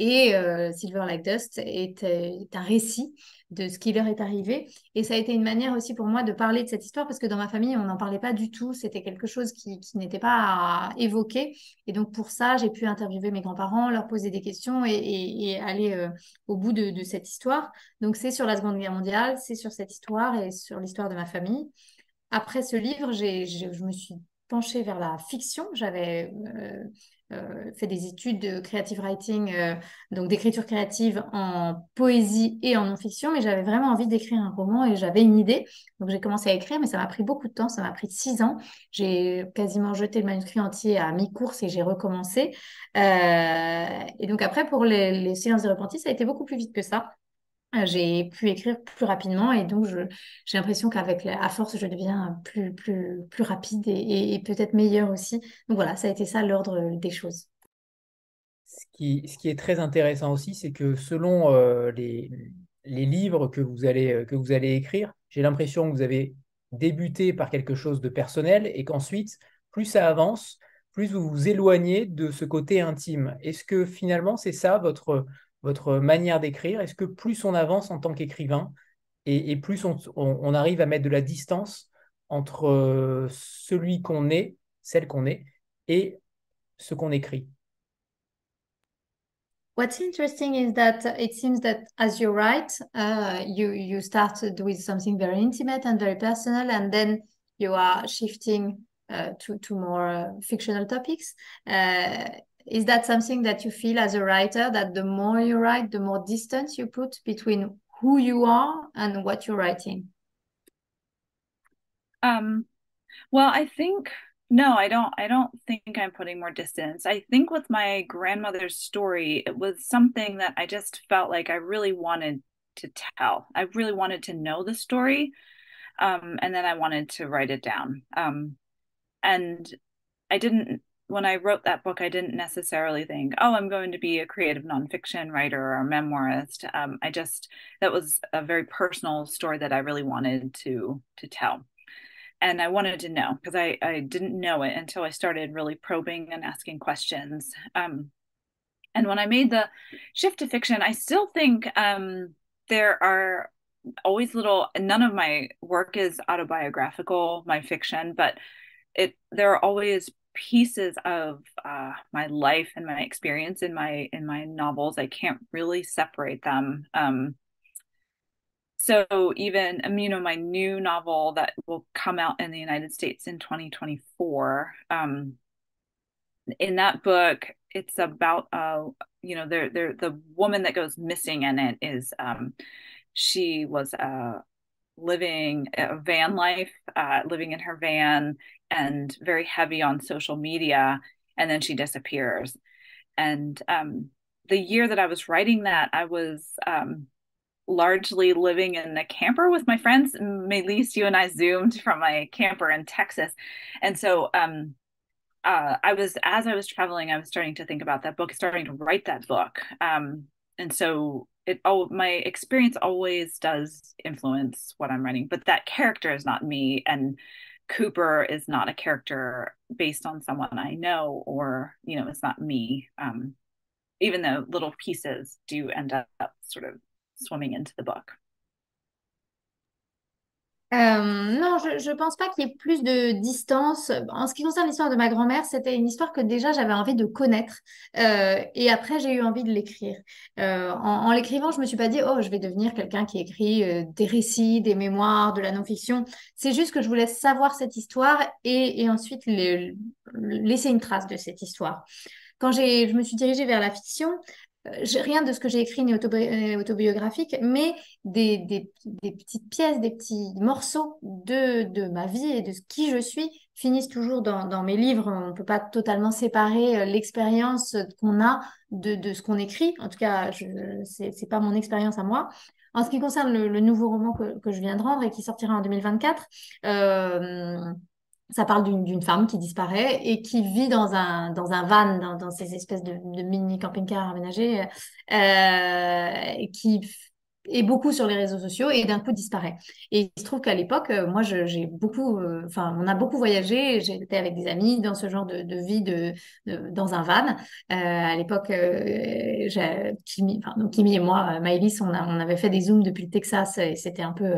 Et euh, Silver Like Dust est, est, un récit de ce qui leur est arrivé. Et ça a été une manière aussi pour moi de parler de cette histoire parce que dans ma famille, on n'en parlait pas du tout. C'était quelque chose qui, n'était pas évoqué. Et donc pour ça, j'ai pu interviewer mes grands-parents, leur poser des questions et, aller euh, au bout de, cette histoire. Donc c'est sur la Seconde Guerre mondiale, c'est sur cette histoire et sur l'histoire de ma famille. Après ce livre, j'ai, je me suis penchée vers la fiction. J'avais euh, euh, fait des études de creative writing, euh, donc d'écriture créative en poésie et en non-fiction, mais j'avais vraiment envie d'écrire un roman et j'avais une idée. Donc j'ai commencé à écrire, mais ça m'a pris beaucoup de temps, ça m'a pris six ans. J'ai quasiment jeté le manuscrit entier à mi-course et j'ai recommencé. Euh, et donc après, pour les, les Silences des repentis, ça a été beaucoup plus vite que ça. Euh, j'ai pu écrire plus rapidement et donc j'ai l'impression qu'avec à force je deviens plus plus plus rapide et, peut-être meilleure aussi. Donc voilà ça a été ça l'ordre des choses. Ce qui, ce qui est très intéressant aussi c'est que selon euh, les, les livres que vous allez euh, que vous allez écrire j'ai l'impression que vous avez débuté par quelque chose de personnel et qu'ensuite plus ça avance plus vous vous éloignez de ce côté intime. Est-ce que finalement c'est ça votre votre manière d'écrire Est-ce que plus on avance en tant qu'écrivain et, plus on, arrive à mettre de la distance entre euh, celui qu'on est, celle qu'on est, et ce qu'on écrit? What's interesting is that it seems that as you write, uh, you you started with something very intimate and very personal, and then you are shifting uh, to to more uh, fictional topics. Is that something that you feel as a writer that the more you write the more distance you put between who you are and what you're writing? Um well i think no i don't i don't think i'm putting more distance. I think with my grandmother's story it was something that i just felt like i really wanted to tell. I really wanted to know the story um, and then i wanted to write it down. Um, and i didn't when I wrote that book, I didn't necessarily think, oh, I'm going to be a creative nonfiction writer or a memoirist. Um, I just that was a very personal story that I really wanted to to tell, and I wanted to know because I I didn't know it until I started really probing and asking questions. Um, and when I made the shift to fiction, I still think um, there are always little. None of my work is autobiographical, my fiction, but it there are always pieces of uh, my life and my experience in my in my novels i can't really separate them um, so even um, you know my new novel that will come out in the united states in 2024 um, in that book it's about uh you know there there the woman that goes missing in it is um she was uh living a van life uh living in her van and very heavy on social media and then she disappears and um the year that i was writing that i was um largely living in a camper with my friends. Maylise, you and I zoomed from my camper in Texas. And so um, uh, I was, as I was traveling, I was starting to think about that book, starting to write that book. Um, and so it oh my experience always does influence what I'm writing, but that character is not me. And Cooper is not a character based on someone I know, or, you know, it's not me. Um, even though little pieces do end up sort of swimming into the book. Euh, non, je ne pense pas qu'il y ait plus de distance. En ce qui concerne l'histoire de ma grand-mère, c'était une histoire que déjà j'avais envie de connaître. Euh, et après, j'ai eu envie de l'écrire. Euh, en, l'écrivant, je me suis pas dit, oh, je vais devenir quelqu'un qui écrit des récits, des mémoires, de la non-fiction. C'est juste que je voulais savoir cette histoire et, ensuite laisser une trace de cette histoire. Quand je me suis dirigée vers la fiction, rien de ce que j'ai écrit n'est euh, autobiographique, mais des, des, petites pièces, des petits morceaux de, de, ma vie et de qui je suis finissent toujours dans, dans mes livres. On ne peut pas totalement séparer euh, l'expérience qu'on a de, de ce qu'on écrit. En tout cas, ce n'est pas mon expérience à moi. En ce qui concerne le, nouveau roman que, que, je viens de rendre et qui sortira en 2024, euh, ça parle d'une femme qui disparaît et qui vit dans un, dans un van, dans, ces espèces de, mini camping-cars aménagés, euh, qui et beaucoup sur les réseaux sociaux et d'un coup disparaît. Et il se trouve qu'à l'époque, euh, moi, j'ai beaucoup, euh, enfin, on a beaucoup voyagé. J'étais avec des amis dans ce genre de, vie de, dans un van. Euh, à l'époque, euh, Kimi, Kimi et moi, Maëlys, on, avait fait des zooms depuis le Texas et c'était un peu,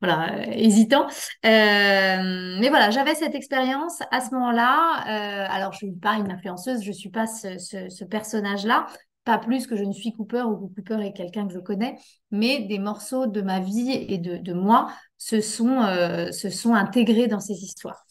voilà, hésitant. mais voilà, j'avais cette expérience à ce moment-là. alors, je suis pas une influenceuse, je suis pas ce personnage-là, pas plus que je ne suis Cooper ou que Cooper est quelqu'un que je connais, mais des morceaux de ma vie et de, moi se sont, euh, se sont intégrés dans ces histoires.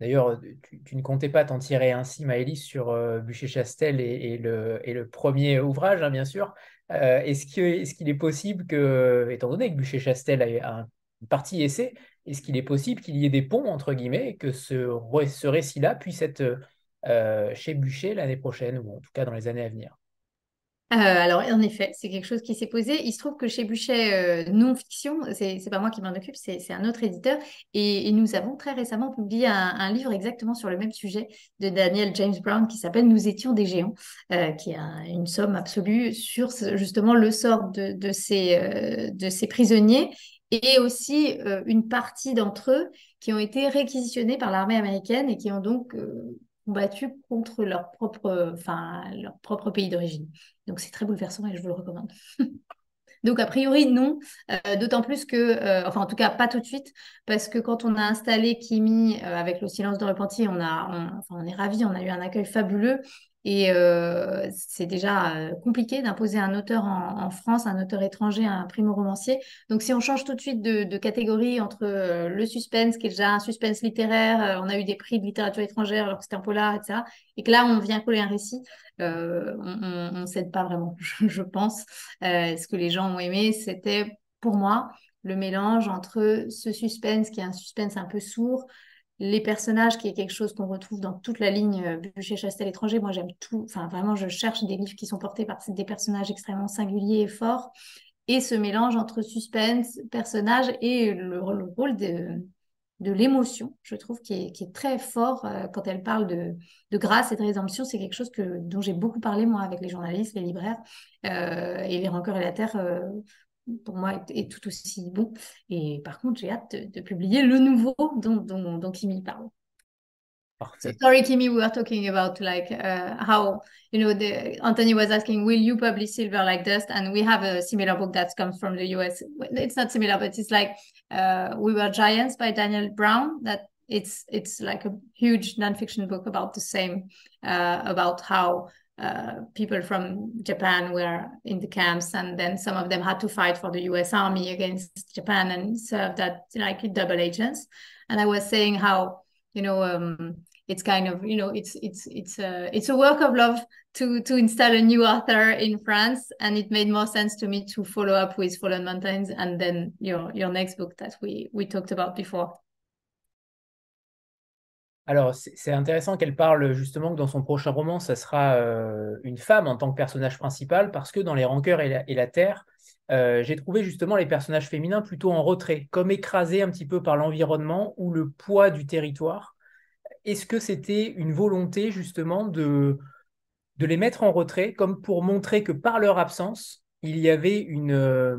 D'ailleurs, tu, ne comptais pas t'en tirer ainsi, Maëlys, sur euh, Bûcher-Chastel et, le, premier ouvrage, hein, bien sûr. Euh, est-ce qu'il est, possible que, étant donné que Bûcher-Chastel a une partie essai, est-ce qu'il est possible qu'il y ait des ponts, entre guillemets, que ce récit-là puisse être euh, chez Bûcher l'année prochaine, ou en tout cas dans les années à venir euh, alors, en effet, c'est quelque chose qui s'est posé. Il se trouve que chez Buchet euh, Non-Fiction, c'est pas moi qui m'en occupe, c'est un autre éditeur. Et, nous avons très récemment publié un, livre exactement sur le même sujet de Daniel James Brown qui s'appelle Nous étions des géants, qui a une somme absolue sur justement le sort de, de, ces, de ces prisonniers et aussi une partie d'entre eux qui ont été réquisitionnés par l'armée américaine et qui ont donc combattu contre leur propre, enfin, leur propre pays d'origine. Donc c'est très bouleversant et je vous le recommande. Donc a priori non, euh, d'autant plus que, euh, enfin en tout cas pas tout de suite, parce que quand on a installé Kimi euh, avec le silence de repenti, on est ravis, on a eu un accueil fabuleux et euh, c'est déjà euh, compliqué d'imposer un auteur en, France, un auteur étranger, un primo-romancier. Donc si on change tout de suite de, catégorie entre euh, le suspense, qui est déjà un suspense littéraire, on a eu des prix de littérature étrangère alors que c'était un polar, etc. Et que là, on vient coller un récit, on ne cède pas vraiment, je, pense. ce que les gens ont aimé, c'était pour moi le mélange entre ce suspense qui est un suspense un peu sourd, les personnages, qui est quelque chose qu'on retrouve dans toute la ligne euh, Bûcher, Chastel, étranger. Moi, j'aime tout. Enfin, vraiment, je cherche des livres qui sont portés par des personnages extrêmement singuliers et forts. Et ce mélange entre suspense, personnage et le, rôle de, de l'émotion, je trouve, qui est, très fort euh, quand elle parle de, grâce et de rédemption. C'est quelque chose que, dont j'ai beaucoup parlé, moi, avec les journalistes, les libraires. Euh, et les rancœurs et la terre pour moi, est, tout aussi bon. Et par contre, j'ai hâte de, publier le nouveau dont, dont, dont Kimi parle. sorry, Kimi, we were talking about like uh, how you know the Anthony was asking, will you publish Silver Like Dust? And we have a similar book that comes from the US. It's not similar, but it's like uh, We Were Giants by Daniel Brown. That it's it's like a huge nonfiction book about the same uh, about how uh, people from Japan were in the camps, and then some of them had to fight for the U.S. Army against Japan and served that like double agents. And I was saying how you know um, it's kind of you know it's it's it's a it's a work of love to to install a new author in France, and it made more sense to me to follow up with Fallen Mountains and then your your next book that we we talked about before. Alors, c'est intéressant qu'elle parle justement que dans son prochain roman, ça sera euh, une femme en tant que personnage principal, parce que dans Les Rancœurs et la, Terre, euh, j'ai trouvé justement les personnages féminins plutôt en retrait, comme écrasés un petit peu par l'environnement ou le poids du territoire. Est-ce que c'était une volonté justement de, de les mettre en retrait, comme pour montrer que par leur absence, il y avait une, euh,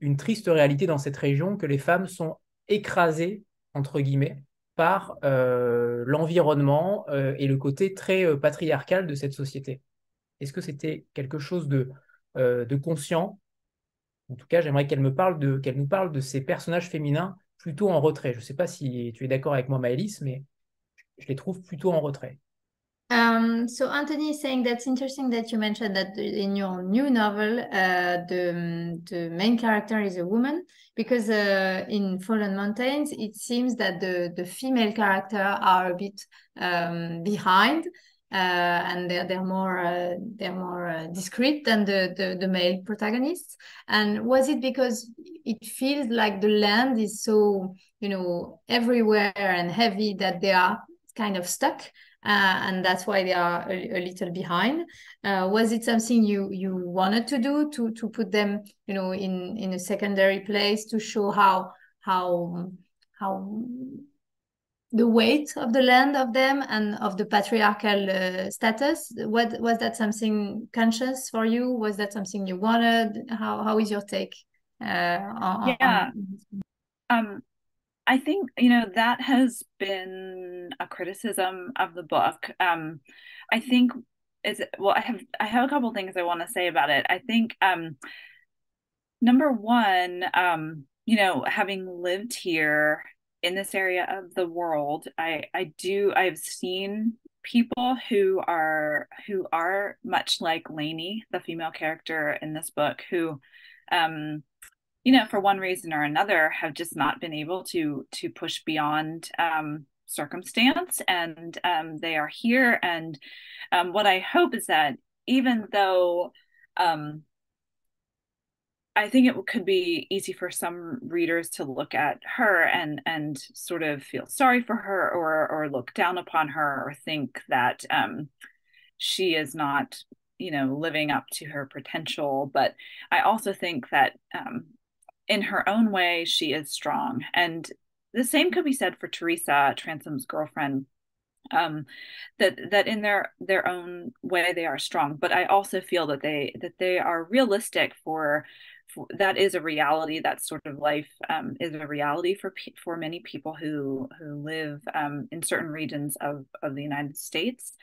une triste réalité dans cette région, que les femmes sont écrasées, entre guillemets, par euh, l'environnement euh, et le côté très euh, patriarcal de cette société. Est-ce que c'était quelque chose de, de conscient? En tout cas, j'aimerais qu'elle me parle de qu'elle nous parle de ces personnages féminins plutôt en retrait. Je ne sais pas si tu es d'accord avec moi, Maëlys, mais je les trouve plutôt en retrait. Um, so Anthony is saying that's interesting that you mentioned that in your new novel, uh, the the main character is a woman because uh, in Fallen Mountains it seems that the the female character are a bit um, behind. Uh, and they're, they're more uh, they're more uh, discreet than the, the, the male protagonists. And was it because it feels like the land is so you know everywhere and heavy that they are kind of stuck uh, and that's why they are a, a little behind. Uh, was it something you you wanted to do to to put them, you know, in in a secondary place to show how how how the weight of the land of them and of the patriarchal uh, status? What was that something conscious for you? Was that something you wanted? How how is your take uh, on, yeah. on... um I think you know that has been a criticism of the book. Um, I think is well. I have I have a couple things I want to say about it. I think um, number one, um, you know, having lived here in this area of the world, I I do I've seen people who are who are much like Lainey, the female character in this book, who um you know for one reason or another have just not been able to to push beyond um, circumstance and um, they are here and um, what i hope is that even though um, I think it could be easy for some readers to look at her and and sort of feel sorry for her or or look down upon her or think that um, she is not you know living up to her potential. But I also think that um, in her own way, she is strong. And the same could be said for Teresa, Transom's girlfriend. Um, that that in their their own way they are strong, but I also feel that they that they are realistic for, for that is a reality. That sort of life um, is a reality for for many people who who live um, in certain regions of of the United States.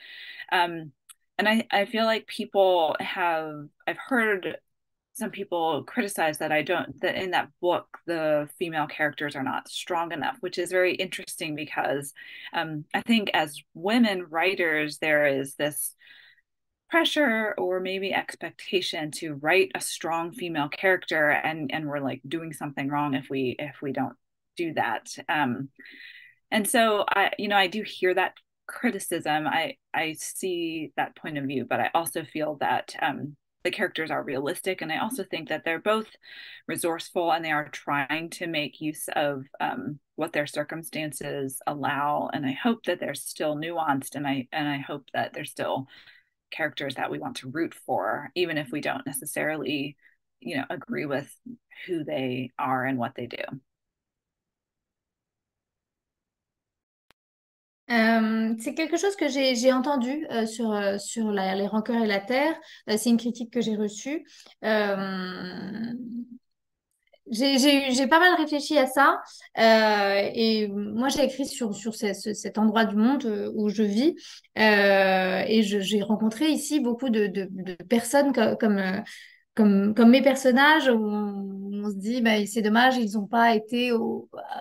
Um, and I, I feel like people have I've heard some people criticize that I don't that in that book the female characters are not strong enough, which is very interesting because um, I think as women writers there is this pressure or maybe expectation to write a strong female character and and we're like doing something wrong if we if we don't do that. Um and so i you know i do hear that criticism. I i see that point of view but i also feel that um the characters are realistic and i also think that they're both resourceful and they are trying to make use of um, what their circumstances allow and i hope that they're still nuanced and i and i hope that they're still characters that we want to root for even if we don't necessarily you know agree with who they are and what they do Euh, c'est quelque chose que j'ai entendu euh, sur, euh, sur les rancœurs et la terre. c'est une critique que j'ai reçue. j'ai pas mal réfléchi à ça. et moi, j'ai écrit sur, sur cet endroit du monde où je vis. et j'ai rencontré ici beaucoup de, de, personnes comme comme, comme mes personnages, on, se dit, bah, c'est dommage, ils n'ont pas été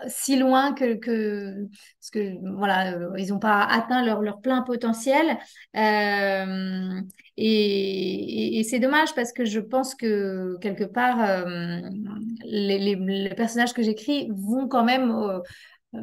si loin que, que, parce que voilà, euh, ils n'ont pas atteint leur, leur plein potentiel. Euh, et, c'est dommage parce que je pense que quelque part, euh, les, les, personnages que j'écris vont quand même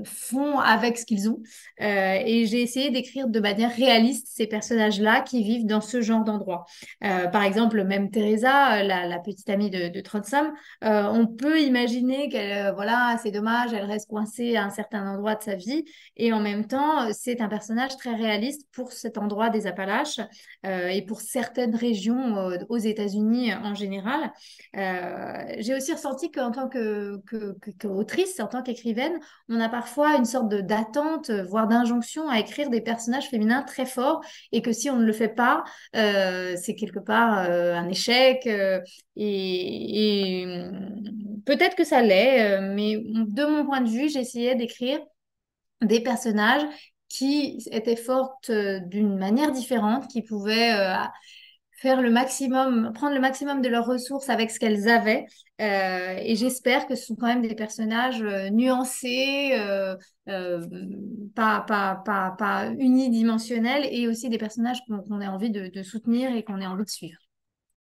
font avec ce qu'ils ont. Euh, et j'ai essayé d'écrire de manière réaliste ces personnages-là qui vivent dans ce genre d'endroit. Euh, par exemple, même Teresa, la, petite amie de, de Trotsam, euh, on peut imaginer qu'elle, voilà, c'est dommage, elle reste coincée à un certain endroit de sa vie. Et en même temps, c'est un personnage très réaliste pour cet endroit des Appalaches et pour certaines régions aux États-Unis en général. j'ai aussi ressenti qu'en tant qu'autrice, que, en tant qu'écrivaine, on a parfois une sorte d'attente, euh, voire d'injonction à écrire des personnages féminins très forts et que si on ne le fait pas, euh, c'est quelque part euh, un échec. et, hum, peut-être que ça l'est, mais de mon point de vue, j'essayais d'écrire des personnages qui étaient fortes d'une manière différente, qui pouvaient faire le maximum, prendre le maximum de leurs ressources avec ce qu'elles avaient. Euh, et j'espère que ce sont quand même des personnages euh, nuancés, euh, pas, pas, pas, pas, unidimensionnels, et aussi des personnages qu'on a envie de, soutenir et qu'on a envie de suivre.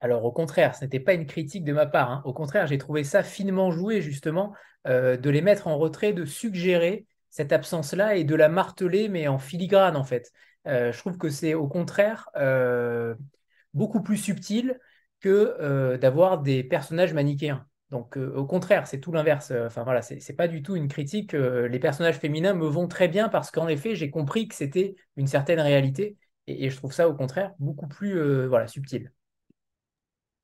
Alors au contraire, ce n'était pas une critique de ma part. Hein. Au contraire, j'ai trouvé ça finement joué justement de les mettre en retrait, de suggérer cette absence-là et de la marteler, mais en filigrane en fait. je trouve que c'est au contraire beaucoup plus subtil que euh, d'avoir des personnages manichéens. Donc euh, au contraire, c'est tout l'inverse. Enfin voilà, c'est pas du tout une critique. Euh, les personnages féminins me vont très bien parce qu'en effet, j'ai compris que c'était une certaine réalité et, et, je trouve ça au contraire beaucoup plus voilà subtil.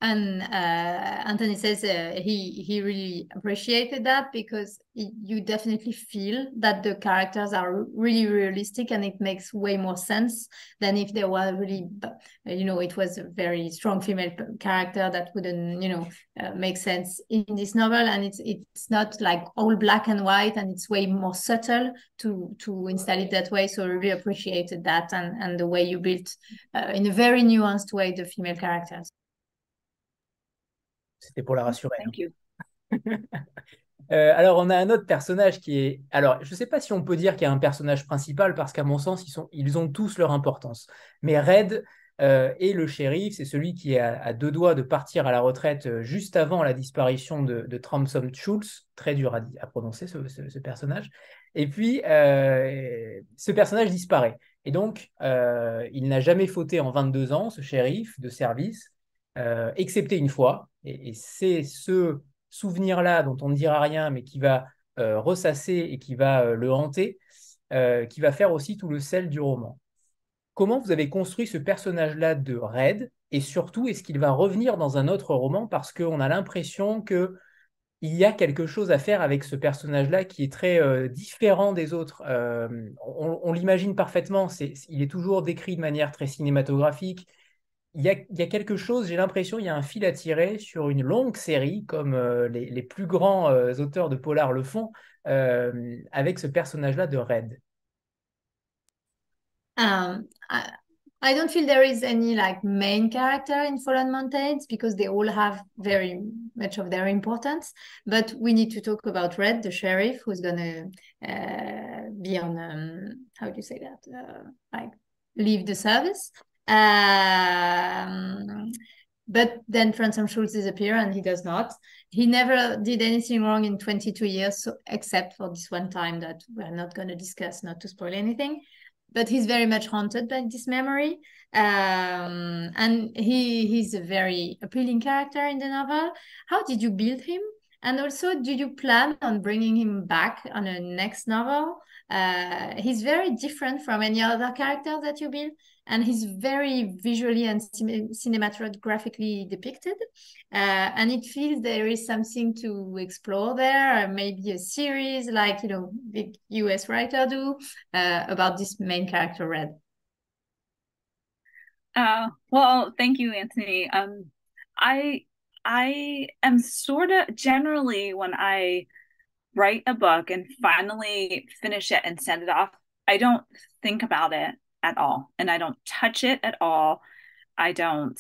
And uh, Anthony says uh, he he really appreciated that because it, you definitely feel that the characters are really realistic and it makes way more sense than if they were really you know it was a very strong female character that wouldn't you know uh, make sense in this novel. And it's it's not like all black and white and it's way more subtle to to install it that way. So I really appreciated that and and the way you built uh, in a very nuanced way the female characters C'était pour la rassurer. Thank you. Euh, alors, on a un autre personnage qui est. Alors, je ne sais pas si on peut dire qu'il y a un personnage principal, parce qu'à mon sens, ils, sont... ils ont tous leur importance. Mais Red euh, et le shérif, c'est celui qui est à, deux doigts de partir à la retraite euh, juste avant la disparition de, de Tramsom Schultz. Très dur à, prononcer, ce, personnage. Et puis, ce personnage disparaît. Et donc, il n'a jamais fauté en 22 ans, ce shérif de service, excepté une fois, et, c'est ce souvenir-là dont on ne dira rien, mais qui va euh, ressasser et qui va euh, le hanter, euh, qui va faire aussi tout le sel du roman. Comment vous avez construit ce personnage-là de Red? Et surtout, est-ce qu'il va revenir dans un autre roman? Parce qu'on a l'impression que il y a quelque chose à faire avec ce personnage-là qui est très différent des autres. on, l'imagine parfaitement, il est toujours décrit de manière très cinématographique, il y, a, quelque chose, j'ai l'impression, il y a un fil à tirer sur une longue série, comme euh, les, plus grands euh, auteurs de polar le font, euh, avec ce personnage-là de Red. Um, I, don't feel there is any like main character in Fallen Mountains because they all have very much of their importance. But we need to talk about Red, the sheriff, who's gonna uh, be on um, how do you say that, uh, like leave the service. Um, but then Francis Schultz disappear and he does not. He never did anything wrong in 22 years, so, except for this one time that we're not going to discuss, not to spoil anything. But he's very much haunted by this memory. Um, and he he's a very appealing character in the novel. How did you build him? And also, do you plan on bringing him back on a next novel? Uh, he's very different from any other character that you build and he's very visually and cinematographically depicted. Uh, and it feels there is something to explore there, maybe a series like you know big US writer do uh, about this main character, Red. Uh, well, thank you, Anthony. Um, I I am sort of generally when I write a book and finally finish it and send it off, I don't think about it at all and I don't touch it at all. I don't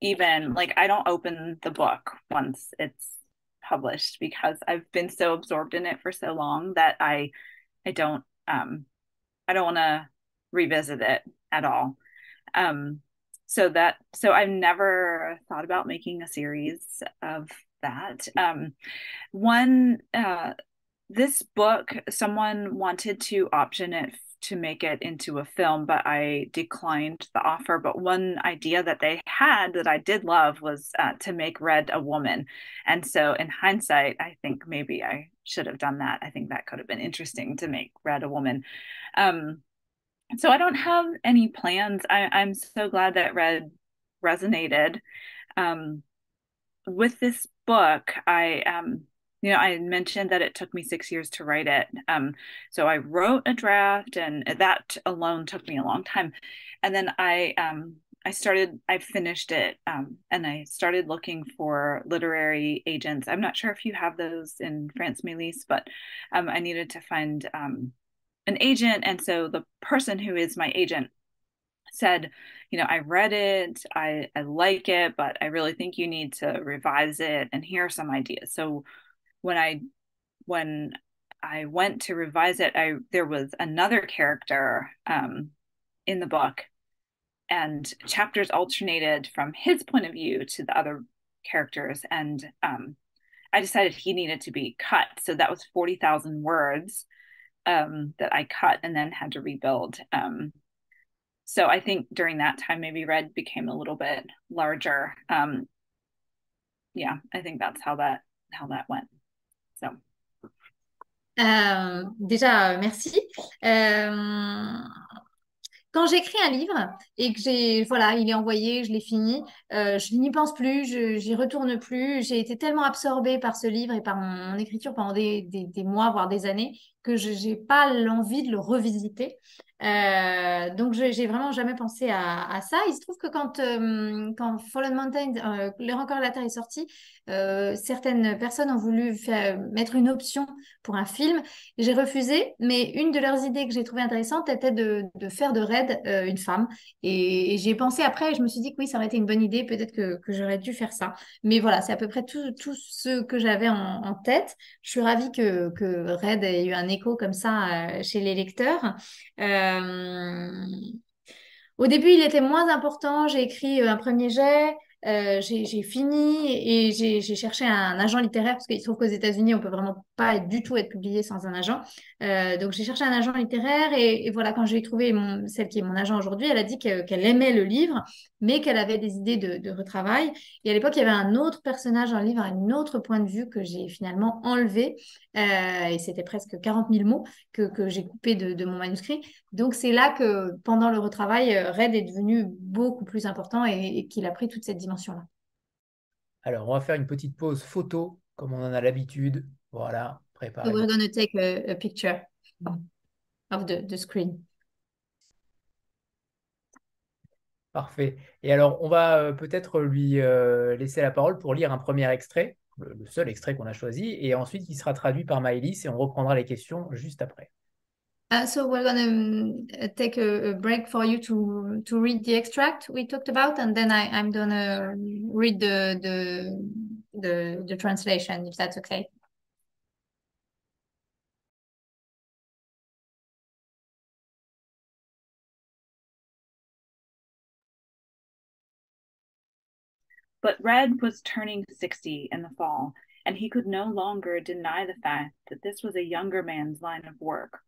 even like I don't open the book once it's published because I've been so absorbed in it for so long that I I don't um I don't want to revisit it at all. Um so that so I've never thought about making a series of that. Um one uh this book someone wanted to option it to make it into a film, but I declined the offer. But one idea that they had that I did love was uh, to make Red a woman. And so, in hindsight, I think maybe I should have done that. I think that could have been interesting to make Red a woman. Um, so I don't have any plans. I, am so glad that Red resonated. Um, with this book, I um, you know, I mentioned that it took me six years to write it. Um, so I wrote a draft, and that alone took me a long time. And then I, um, I started, I finished it, um, and I started looking for literary agents. I'm not sure if you have those in France Mélis, but um, I needed to find um, an agent, and so the person who is my agent said, you know, I read it, I, I like it, but I really think you need to revise it, and here are some ideas. So when I when I went to revise it, I there was another character um, in the book, and chapters alternated from his point of view to the other characters, and um, I decided he needed to be cut. So that was forty thousand words um, that I cut and then had to rebuild. Um, so I think during that time, maybe Red became a little bit larger. Um, yeah, I think that's how that how that went. Euh, déjà, merci. Euh, quand j'écris un livre et que j'ai, voilà, il est envoyé, je l'ai fini, euh, je n'y pense plus, je j'y retourne plus. J'ai été tellement absorbée par ce livre et par mon, écriture pendant des, mois, voire des années, que je n'ai pas l'envie de le revisiter. Euh, donc, j'ai vraiment jamais pensé à, ça. Il se trouve que quand, euh, quand Fallen Mountain, euh, Rencors de la Terre est sorti, certaines personnes ont voulu mettre une option pour un film. J'ai refusé, mais une de leurs idées que j'ai trouvé intéressante était de, faire de Red une femme. Et, j'ai pensé après, je me suis dit que oui, ça aurait été une bonne idée, peut-être que, j'aurais dû faire ça. Mais voilà, c'est à peu près tout, ce que j'avais en, tête. Je suis ravie que, que Red ait eu un écho comme ça chez les lecteurs. Euh, au début, il était moins important. J'ai écrit euh, un premier jet. Euh, j'ai fini et j'ai cherché un agent littéraire parce qu'il se trouve qu'aux États-Unis, on peut vraiment pas du tout être publié sans un agent. Euh, donc j'ai cherché un agent littéraire et, voilà, quand j'ai trouvé celle qui est mon agent aujourd'hui, elle a dit qu'elle aimait le livre, mais qu'elle avait des idées de, retravail. Et à l'époque, il y avait un autre personnage dans le livre, un autre point de vue que j'ai finalement enlevé. Euh, et c'était presque 40 000 mots que, j'ai coupé de, mon manuscrit. Donc c'est là que pendant le retravail, Red est devenu beaucoup plus important et, et qu'il a pris toute cette dimension-là. Alors, on va faire une petite pause photo, comme on en a l'habitude. Voilà, préparez. So we're going to take a, a picture of the, the screen. Parfait. Et alors, on va euh, peut-être lui euh, laisser la parole pour lire un premier extrait, le, le seul extrait qu'on a choisi, et ensuite il sera traduit par Maëlys et on reprendra les questions juste après. Uh, so we're going to um, take a, a, break for you to to read the extract we talked about, and then I, I'm going to read the, the the the translation, if that's okay. But Red was turning 60 in the fall, and he could no longer deny the fact that this was a younger man's line of work.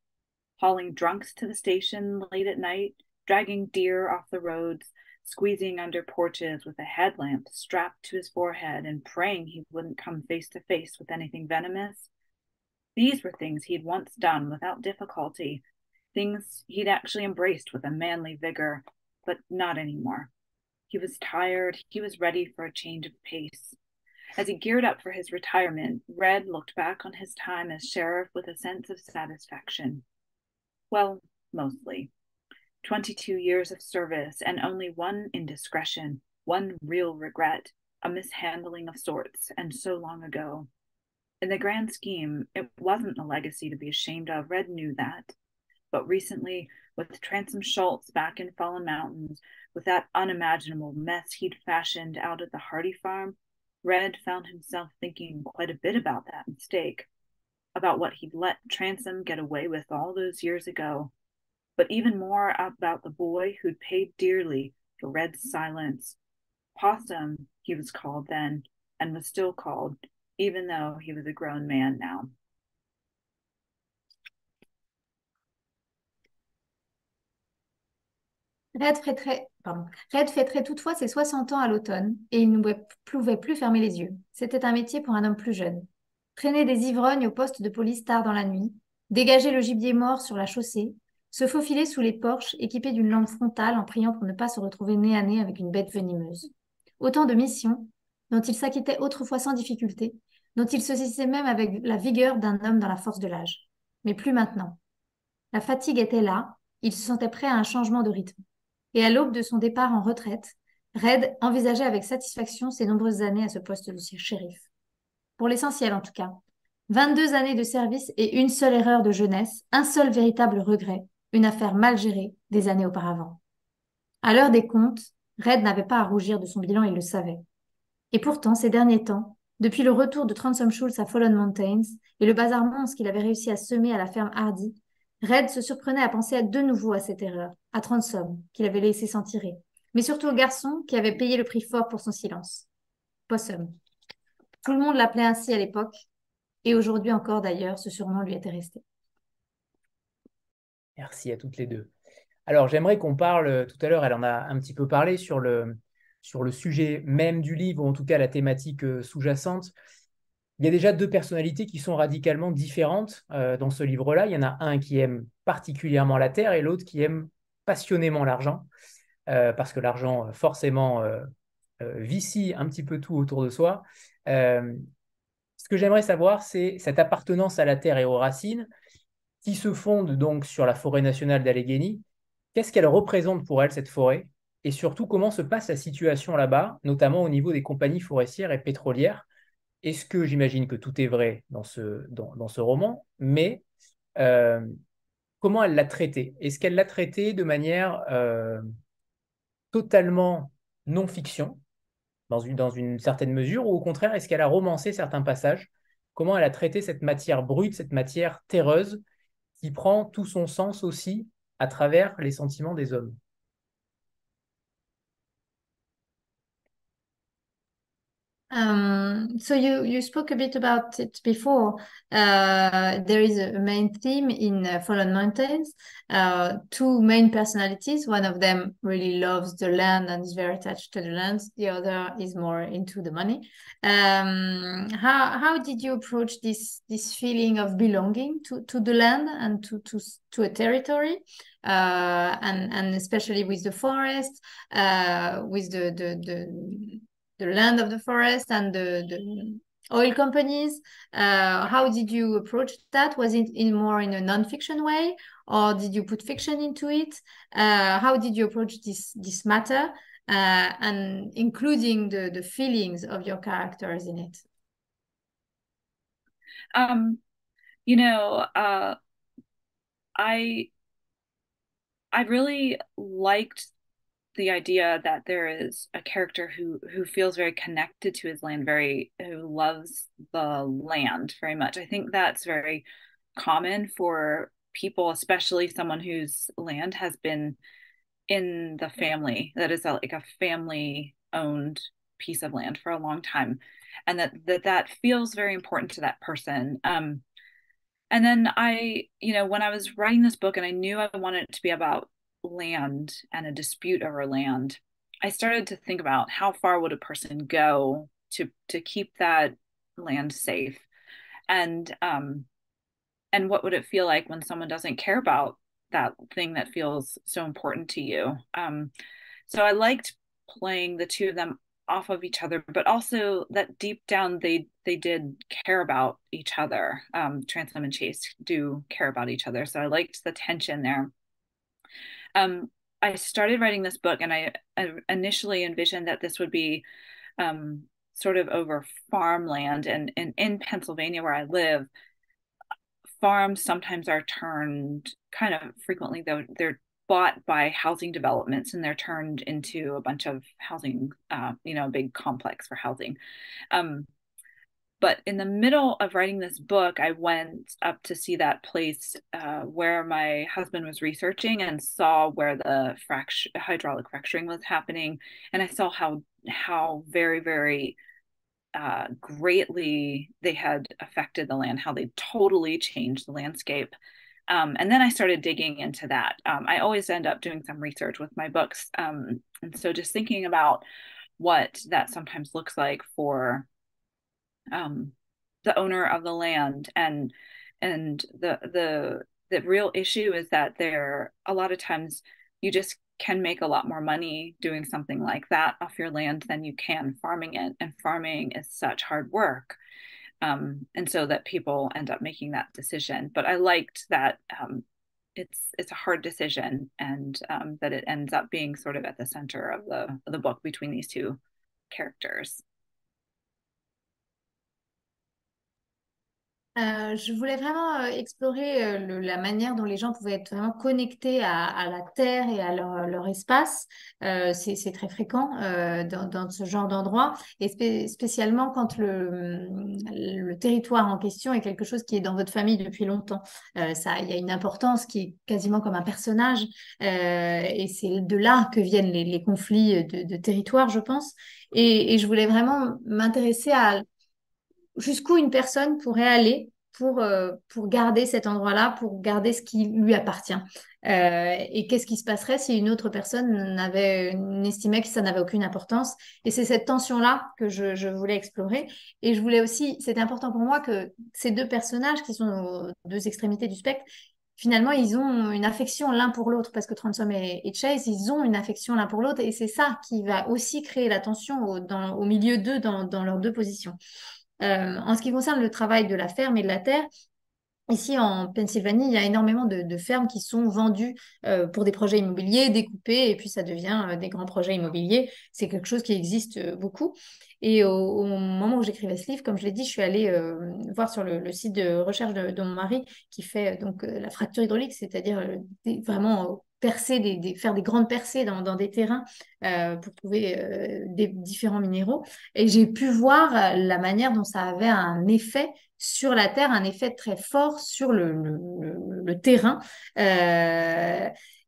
Hauling drunks to the station late at night, dragging deer off the roads, squeezing under porches with a headlamp strapped to his forehead and praying he wouldn't come face to face with anything venomous. These were things he'd once done without difficulty, things he'd actually embraced with a manly vigor, but not anymore. He was tired. He was ready for a change of pace. As he geared up for his retirement, Red looked back on his time as sheriff with a sense of satisfaction. Well, mostly. 22 years of service and only one indiscretion, one real regret, a mishandling of sorts, and so long ago. In the grand scheme, it wasn't a legacy to be ashamed of. Red knew that. But recently, with Transom Schultz back in Fallen Mountains, with that unimaginable mess he'd fashioned out at the Hardy farm, Red found himself thinking quite a bit about that mistake, about what he'd let Transom get away with all those years ago, but even more about the boy who'd paid dearly for Red's silence. Possum, he was called then, and was still called, even though he was a grown man now. Red fêterait, pardon. Red fêterait toutefois ses 60 ans à l'automne et il ne pouvait plus fermer les yeux. C'était un métier pour un homme plus jeune. Traîner des ivrognes au poste de police tard dans la nuit, dégager le gibier mort sur la chaussée, se faufiler sous les porches équipés d'une lampe frontale en priant pour ne pas se retrouver nez à nez avec une bête venimeuse. Autant de missions dont il s'acquittait autrefois sans difficulté, dont il se saisissait même avec la vigueur d'un homme dans la force de l'âge. Mais plus maintenant. La fatigue était là, il se sentait prêt à un changement de rythme et à l'aube de son départ en retraite, Red envisageait avec satisfaction ses nombreuses années à ce poste de shérif. Pour l'essentiel en tout cas. 22 années de service et une seule erreur de jeunesse, un seul véritable regret, une affaire mal gérée des années auparavant. À l'heure des comptes, Red n'avait pas à rougir de son bilan, il le savait. Et pourtant, ces derniers temps, depuis le retour de Transome Schultz à Fallen Mountains et le bazar monstre qu'il avait réussi à semer à la ferme Hardy, Red se surprenait à penser de nouveau à cette erreur, à Transom, qu'il avait laissé s'en tirer, mais surtout au garçon qui avait payé le prix fort pour son silence. Possum. Tout le monde l'appelait ainsi à l'époque, et aujourd'hui encore d'ailleurs, ce surnom lui était resté. Merci à toutes les deux. Alors j'aimerais qu'on parle, tout à l'heure elle en a un petit peu parlé sur le, sur le sujet même du livre, ou en tout cas la thématique euh, sous-jacente. Il y a déjà deux personnalités qui sont radicalement différentes euh, dans ce livre-là. Il y en a un qui aime particulièrement la terre et l'autre qui aime passionnément l'argent, euh, parce que l'argent, euh, forcément, vicie un petit peu tout autour de soi. ce que j'aimerais savoir, c'est cette appartenance à la terre et aux racines qui se fonde donc sur la forêt nationale d'Allegheny. Qu'est-ce qu'elle représente pour elle, cette forêt? Et surtout, comment se passe la situation là-bas, notamment au niveau des compagnies forestières et pétrolières? Est-ce que j'imagine que tout est vrai dans ce, roman, mais euh, comment elle l'a traité? Est-ce qu'elle l'a traité de manière euh, totalement non-fiction, dans une certaine mesure, ou au contraire, est-ce qu'elle a romancé certains passages? Comment elle a traité cette matière brute, cette matière terreuse, qui prend tout son sens aussi à travers les sentiments des hommes? Um, so you you spoke a bit about it before. Uh, there is a main theme in uh, Fallen Mountains. Uh, two main personalities. One of them really loves the land and is very attached to the land. The other is more into the money. Um, how how did you approach this this feeling of belonging to to the land and to to to a territory? Uh, and and especially with the forest, uh, with the the the the land of the forest and the, the oil companies. Uh, how did you approach that? Was it in more in a non-fiction way, or did you put fiction into it? Uh, how did you approach this this matter, uh, and including the the feelings of your characters in it? Um, you know, uh, I I really liked the idea that there is a character who who feels very connected to his land very who loves the land very much. I think that's very common for people especially someone whose land has been in the family that is a, like a family owned piece of land for a long time and that that that feels very important to that person. Um and then i you know when i was writing this book and i knew i wanted it to be about land and a dispute over land, I started to think about how far would a person go to to keep that land safe, and um, and what would it feel like when someone doesn't care about that thing that feels so important to you. Um, so I liked playing the two of them off of each other, but also that deep down they they did care about each other. Um, Transom and Chase do care about each other, so I liked the tension there um, I started writing this book, and I, I, initially envisioned that this would be um, sort of over farmland, and, and in Pennsylvania where I live, farms sometimes are turned kind of frequently though they're bought by housing developments and they're turned into a bunch of housing uh, you know a big complex for housing. Um, but in the middle of writing this book i went up to see that place uh, where my husband was researching and saw where the fract- hydraulic fracturing was happening and i saw how how very very uh, greatly they had affected the land, how they totally changed the landscape. Um, and then I started digging into that. Um, I always end up doing some research with my books. Um, and so just thinking about what that sometimes looks like for um, the owner of the land and and the the the real issue is that there a lot of times you just can make a lot more money doing something like that off your land than you can farming it. And farming is such hard work. Um, and so that people end up making that decision. But I liked that um, it's it's a hard decision, and um, that it ends up being sort of at the center of the of the book between these two characters. Euh, je voulais vraiment euh, explorer euh, la manière dont les gens pouvaient être vraiment connectés à, la terre et à leur, espace. C'est très fréquent dans, ce genre d'endroit, et spé spécialement quand le, territoire en question est quelque chose qui est dans votre famille depuis longtemps. Ça, il y a une importance qui est quasiment comme un personnage, et c'est de là que viennent les, conflits de, territoire, je pense. Et je voulais vraiment m'intéresser à jusqu'où une personne pourrait aller pour, euh, pour garder cet endroit-là, pour garder ce qui lui appartient. Euh, et qu'est-ce qui se passerait si une autre personne n'avait n'estimait que ça n'avait aucune importance? Et c'est cette tension-là que je, voulais explorer. Et je voulais aussi, c'est important pour moi que ces deux personnages qui sont aux deux extrémités du spectre, finalement, ils ont une affection l'un pour l'autre parce que Transom et, Chase, ils ont une affection l'un pour l'autre et c'est ça qui va aussi créer la tension au, milieu d'eux dans leurs deux positions. Euh, en ce qui concerne le travail de la ferme et de la terre, Ici, en Pennsylvanie, il y a énormément de, fermes qui sont vendues euh, pour des projets immobiliers, découpées, et puis ça devient euh, des grands projets immobiliers. C'est quelque chose qui existe beaucoup. Et au, moment où j'écrivais ce livre, comme je l'ai dit, je suis allée voir sur le, site de recherche de, mon mari qui fait donc la fracture hydraulique, c'est-à-dire vraiment percer des, faire des grandes percées dans, des terrains euh, pour trouver euh, des différents minéraux. Et j'ai pu voir euh, la manière dont ça avait un effet sur la terre, un effet très fort sur le, terrain.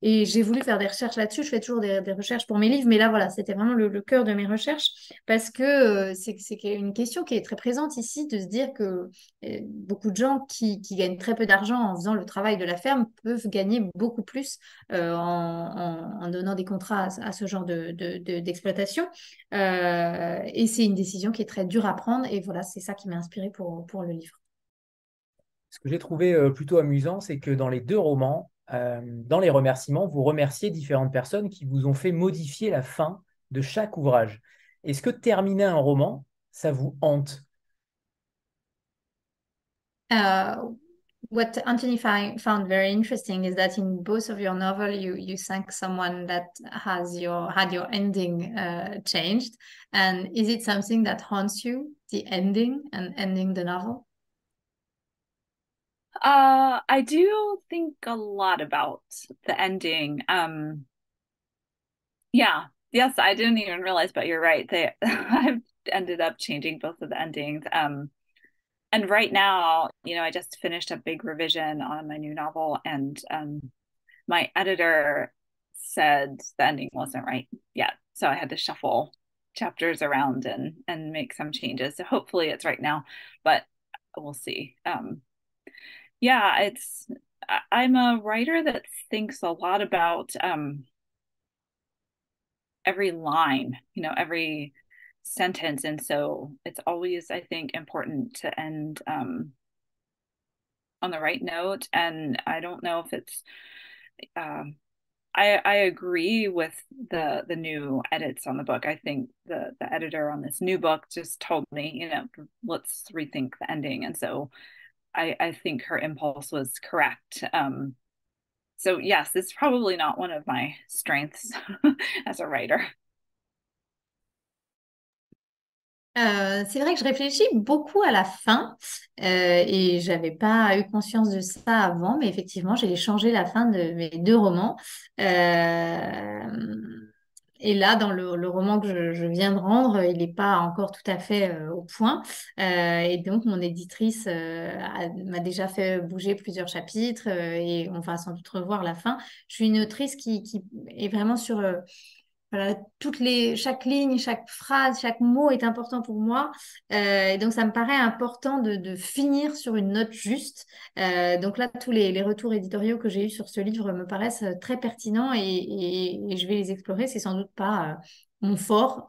Et j'ai voulu faire des recherches là-dessus. Je fais toujours des, recherches pour mes livres, mais là, voilà, c'était vraiment le, cœur de mes recherches parce que euh, c'est une question qui est très présente ici de se dire que euh, beaucoup de gens qui, gagnent très peu d'argent en faisant le travail de la ferme peuvent gagner beaucoup plus euh, en, donnant des contrats à, ce genre d'exploitation. De, et c'est une décision qui est très dure à prendre. Et voilà, c'est ça qui m'a inspiré pour, pour le livre. Ce que j'ai trouvé plutôt amusant, c'est que dans les deux romans, euh, dans les remerciements, vous remerciez différentes personnes qui vous ont fait modifier la fin de chaque ouvrage. Est-ce que terminer un roman, ça vous hante? Uh, What Anthony found very interesting is that in both of your novel, you you thank someone that has your had your ending uh, changed, and is it something that haunts you, the ending and ending the novel? Uh, I do think a lot about the ending. Um, yeah, yes, I didn't even realize, but you're right. They I've ended up changing both of the endings. Um, and right now, you know, I just finished a big revision on my new novel, and um, my editor said the ending wasn't right yet, so I had to shuffle chapters around and and make some changes. So hopefully, it's right now, but we'll see. Um, yeah, it's I'm a writer that thinks a lot about um, every line, you know, every sentence, and so it's always, I think, important to end um, on the right note. And I don't know if it's. Um, I, I agree with the the new edits on the book. I think the the editor on this new book just told me, you know, let's rethink the ending, and so I, I think her impulse was correct. Um, so yes, it's probably not one of my strengths as a writer. Euh, c'est vrai que je réfléchis beaucoup à la fin euh, et j'avais pas eu conscience de ça avant, mais effectivement, j'ai changé la fin de mes deux romans. Euh, et là, dans le, roman que je, viens de rendre, il n'est pas encore tout à fait euh, au point. Euh, et donc, mon éditrice m'a déjà fait bouger plusieurs chapitres et on va sans doute revoir la fin. Je suis une autrice qui est vraiment sur toutes les, chaque ligne, chaque phrase, chaque mot est important pour moi. Euh, donc, ça me paraît important de, finir sur une note juste. Euh, donc là, tous les, retours éditoriaux que j'ai eus sur ce livre me paraissent très pertinents et, je vais les explorer. C'est sans doute pas euh, mon fort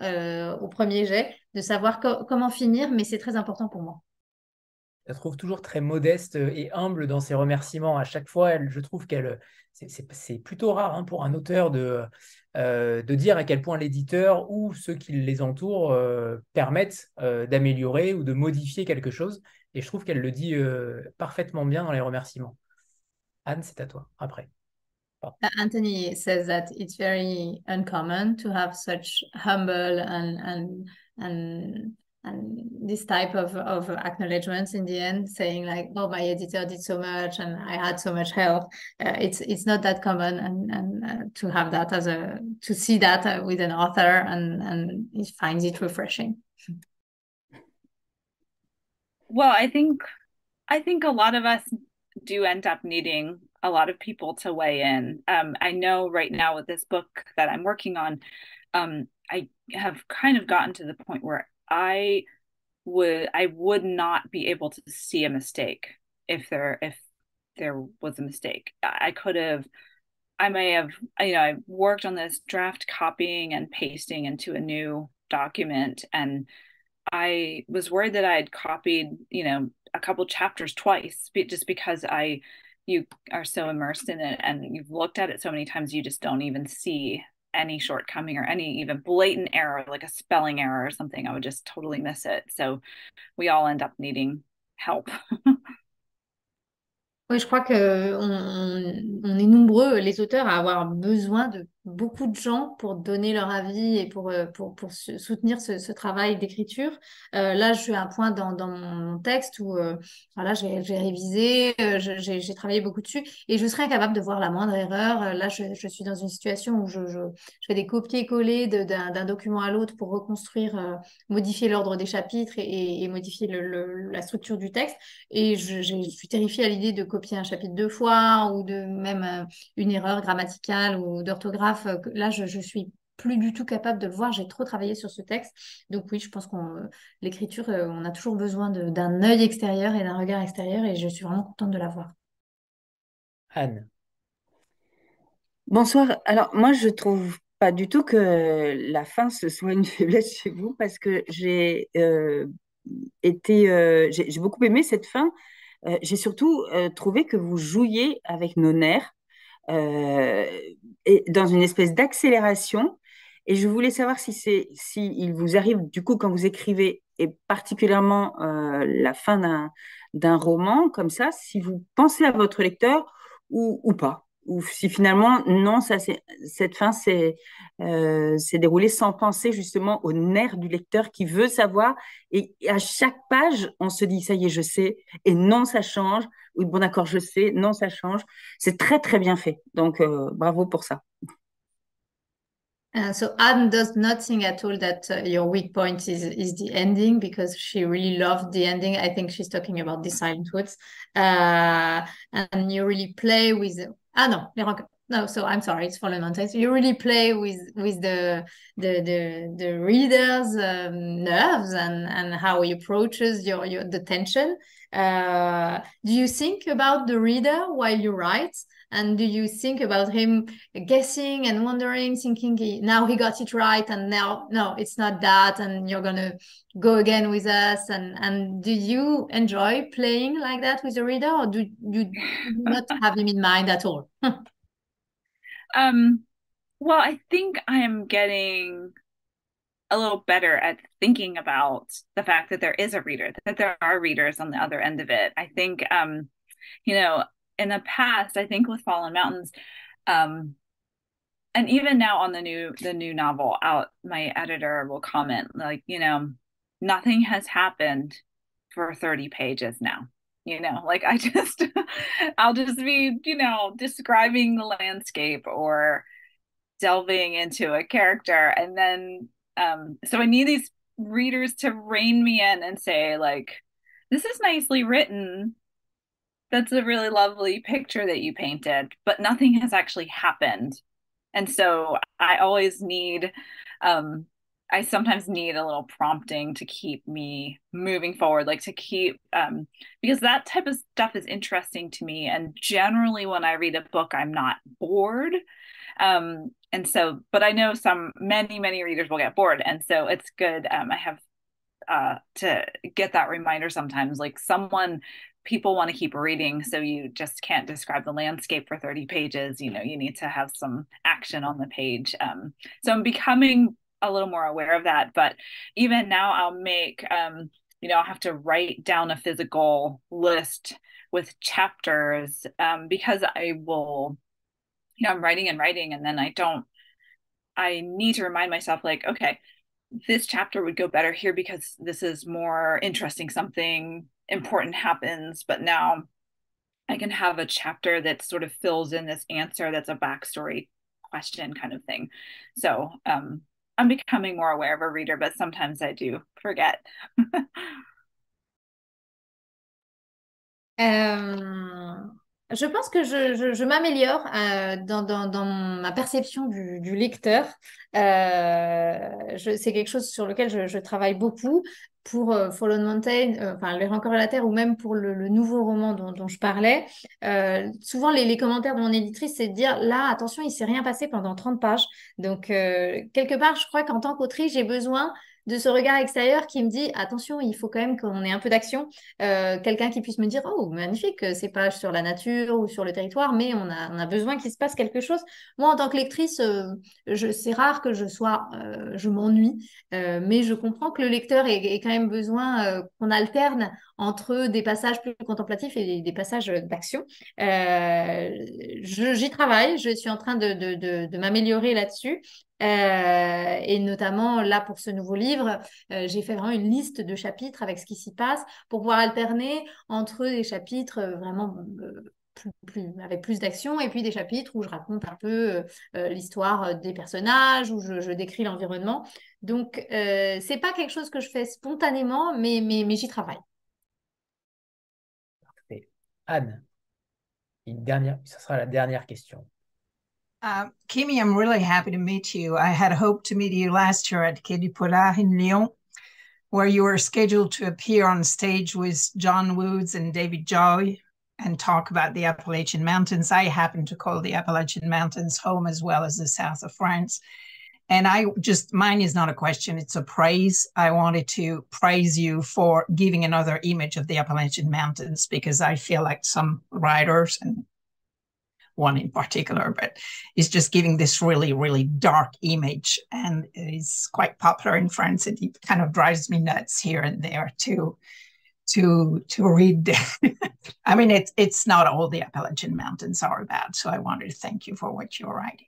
au premier jet de savoir comment finir, mais c'est très important pour moi. Je trouve toujours très modeste et humble dans ses remerciements. À chaque fois, je trouve qu'elle, c'est plutôt rare hein, pour un auteur de, euh, de dire à quel point l'éditeur ou ceux qui les entourent euh, permettent euh, d'améliorer ou de modifier quelque chose. Et je trouve qu'elle le dit parfaitement bien dans les remerciements. Anne, c'est à toi, après. Uh, Anthony says that it's very uncommon to have such humble and, and, and and this type of, of acknowledgements in the end saying like oh my editor did so much and i had so much help. Uh, it's it's not that common and and uh, to have that as a to see that uh, with an author and and he finds it refreshing. Well i think i think a lot of us do end up needing a lot of people to weigh in. Um, i know right now with this book that i'm working on um, i have kind of gotten to the point where I would I would not be able to see a mistake if there if there was a mistake. I could have I may have you know I worked on this draft copying and pasting into a new document and I was worried that I had copied, you know, a couple chapters twice just because I you are so immersed in it and you've looked at it so many times you just don't even see any shortcoming or any even blatant error, like a spelling error or something, I would just totally miss it. So we all end up needing help. Oui, je crois que on, on, est nombreux, les auteurs, à avoir besoin de beaucoup de gens pour donner leur avis et pour, euh, pour, pour soutenir ce, travail d'écriture. Euh, là, je suis à un point dans, dans mon texte où euh, voilà, j'ai révisé, j'ai travaillé beaucoup dessus et je serais incapable de voir la moindre erreur. Là, je, je suis dans une situation où je, je, fais des copier-coller d'un document à l'autre pour reconstruire, modifier l'ordre des chapitres et, modifier le, la structure du texte. Et je, je suis terrifiée à l'idée de copier un chapitre deux fois ou de même une erreur grammaticale ou d'orthographe euh, là, je, je suis plus du tout capable de le voir. J'ai trop travaillé sur ce texte. Donc oui, je pense qu'on euh, l'écriture, euh, on a toujours besoin d'un œil extérieur et d'un regard extérieur et je suis vraiment contente de l'avoir. Anne. Bonsoir. Alors moi, je trouve pas du tout que la fin ce soit une faiblesse chez vous parce que j'ai été, j'ai beaucoup aimé cette fin. j'ai surtout trouvé que vous jouiez avec nos nerfs et dans une espèce d'accélération. Et je voulais savoir si c'est, si il vous arrive, du coup, quand vous écrivez, et particulièrement euh, la fin d'un, d'un roman comme ça, si vous pensez à votre lecteur ou, ou pas ou si finalement, non, ça, cette fin s'est euh, déroulée sans penser justement au nerf du lecteur qui veut savoir. Et, à chaque page, on se dit, ça y est, je sais. Et non, ça change. Oui, bon, d'accord, je sais. Non, ça change. C'est très, très bien fait. Donc, euh, bravo pour ça. Uh, so Anne does not think at all that uh, your weak point is is the ending because she really loved the ending. I think she's talking about the silent woods, uh, and you really play with Ah rancœurs. No, so I'm sorry, it's Fallen Mountains. You really play with with the the the, the reader's um, nerves and and how he approaches your your the tension. Uh, do you think about the reader while you write? And do you think about him guessing and wondering, thinking he, now he got it right, and now no, it's not that, and you're gonna go again with us? And and do you enjoy playing like that with the reader, or do you not have him in mind at all? um, well, I think I am getting a little better at thinking about the fact that there is a reader, that there are readers on the other end of it. I think, um, you know, in the past, I think with Fallen Mountains, um, and even now on the new the new novel out, my editor will comment like, you know, nothing has happened for 30 pages now you know like i just i'll just be you know describing the landscape or delving into a character and then um so i need these readers to rein me in and say like this is nicely written that's a really lovely picture that you painted but nothing has actually happened and so i always need um I sometimes need a little prompting to keep me moving forward, like to keep, um, because that type of stuff is interesting to me. And generally, when I read a book, I'm not bored. Um, and so, but I know some, many, many readers will get bored. And so it's good. Um, I have uh, to get that reminder sometimes, like someone people want to keep reading so you just can't describe the landscape for 30 pages you know you need to have some action on the page um, so i'm becoming a little more aware of that. But even now, I'll make, um, you know, I'll have to write down a physical list with chapters um, because I will, you know, I'm writing and writing, and then I don't, I need to remind myself, like, okay, this chapter would go better here because this is more interesting. Something important happens, but now I can have a chapter that sort of fills in this answer that's a backstory question kind of thing. So um, I'm becoming more aware of a reader, but sometimes I do forget. euh, je pense que je, je, je m'améliore euh, dans, dans, dans, ma perception du, du lecteur. Euh, c'est quelque chose sur lequel je, je travaille beaucoup pour euh, Fallen Mountain, euh, enfin Les Rancœurs à la Terre, ou même pour le, nouveau roman dont, je parlais, euh, souvent les, commentaires de mon éditrice, c'est de dire là, attention, il s'est rien passé pendant 30 pages. Donc, euh, quelque part, je crois qu'en tant qu'autrice, j'ai besoin de ce regard extérieur qui me dit attention, il faut quand même qu'on ait un peu d'action. Euh, quelqu'un qui puisse me dire oh, magnifique, ces pages sur la nature ou sur le territoire, mais on a, a besoin qu'il se passe quelque chose. Moi, en tant que lectrice, euh, c'est rare que je sois, euh, je m'ennuie, euh, mais je comprends que le lecteur ait, ait quand même besoin euh, qu'on alterne entre des passages plus contemplatifs et des, passages d'action. Euh, J'y travaille, je suis en train de, de, de, m'améliorer là-dessus. Euh, et notamment là pour ce nouveau livre, euh, j'ai fait vraiment une liste de chapitres avec ce qui s'y passe pour pouvoir alterner entre des chapitres euh, vraiment euh, plus, plus, avec plus d'action et puis des chapitres où je raconte un peu euh, l'histoire des personnages, où je, décris l'environnement. Donc c'est pas quelque chose que je fais spontanément, mais, mais, mais j'y travaille. Anne, une dernière, sera la dernière question. Uh, Kimi, I'm really happy to meet you. I had hoped to meet you last year at Quai du Polar in Lyon, where you were scheduled to appear on stage with John Woods and David Joy and talk about the Appalachian Mountains. I happen to call the Appalachian Mountains home as well as the south of France. And I just, mine is not a question, it's a praise. I wanted to praise you for giving another image of the Appalachian Mountains because I feel like some writers and one in particular, but is just giving this really, really dark image. And it's quite popular in France. And it kind of drives me nuts here and there too to to read. I mean, it's it's not all the Appalachian Mountains are about. So I wanted to thank you for what you're writing.